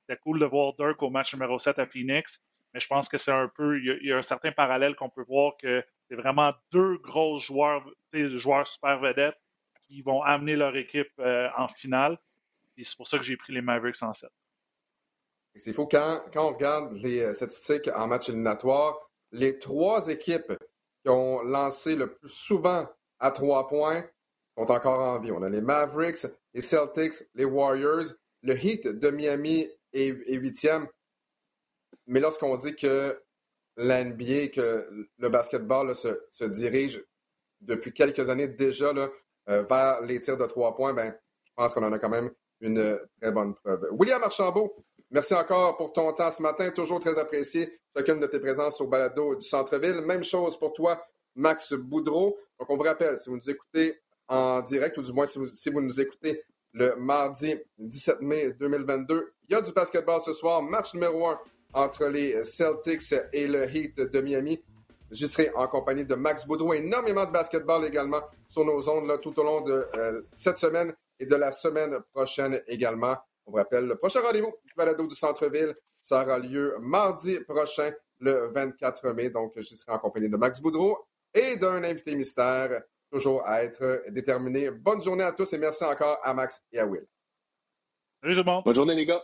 C'était cool de voir Dirk au match numéro 7 à Phoenix, mais je pense que c'est un peu, il y, a, un certain parallèle qu'on peut voir que c'est vraiment deux gros joueurs, joueurs super vedettes qui vont amener leur équipe euh, en finale. Et c'est pour ça que j'ai pris les Mavericks en 7. C'est quand, quand on regarde les euh, statistiques en match éliminatoire, les trois équipes qui ont lancé le plus souvent à trois points sont encore en vie. On a les Mavericks, les Celtics, les Warriors. Le Heat de Miami est, huitième. Mais lorsqu'on dit que l'NBA, que le basketball se, dirige depuis quelques années déjà euh, vers les tirs de trois points, ben, je pense qu'on en a quand même une très bonne preuve. William Archambault, Merci encore pour ton temps ce matin. Toujours très apprécié chacune de tes présences au balado du centre-ville. Même chose pour toi, Max Boudreau. Donc, on vous rappelle, si vous nous écoutez en direct, ou du moins si vous, nous écoutez le mardi 17 mai 2022, il y a du basketball ce soir. Match numéro un entre les Celtics et le Heat de Miami. J'y serai en compagnie de Max Boudreau. Énormément de basketball également sur nos ondes là, tout au long de euh, cette semaine et de la semaine prochaine également. On vous rappelle, le prochain rendez-vous du balado du centre-ville, ça aura lieu mardi prochain, le 24 mai. Donc, je serai en compagnie de Max Boudreau et d'un invité mystère, toujours à être déterminé. Bonne journée à tous et merci encore à Max et à Will. Salut tout le monde. Bonne journée, les gars.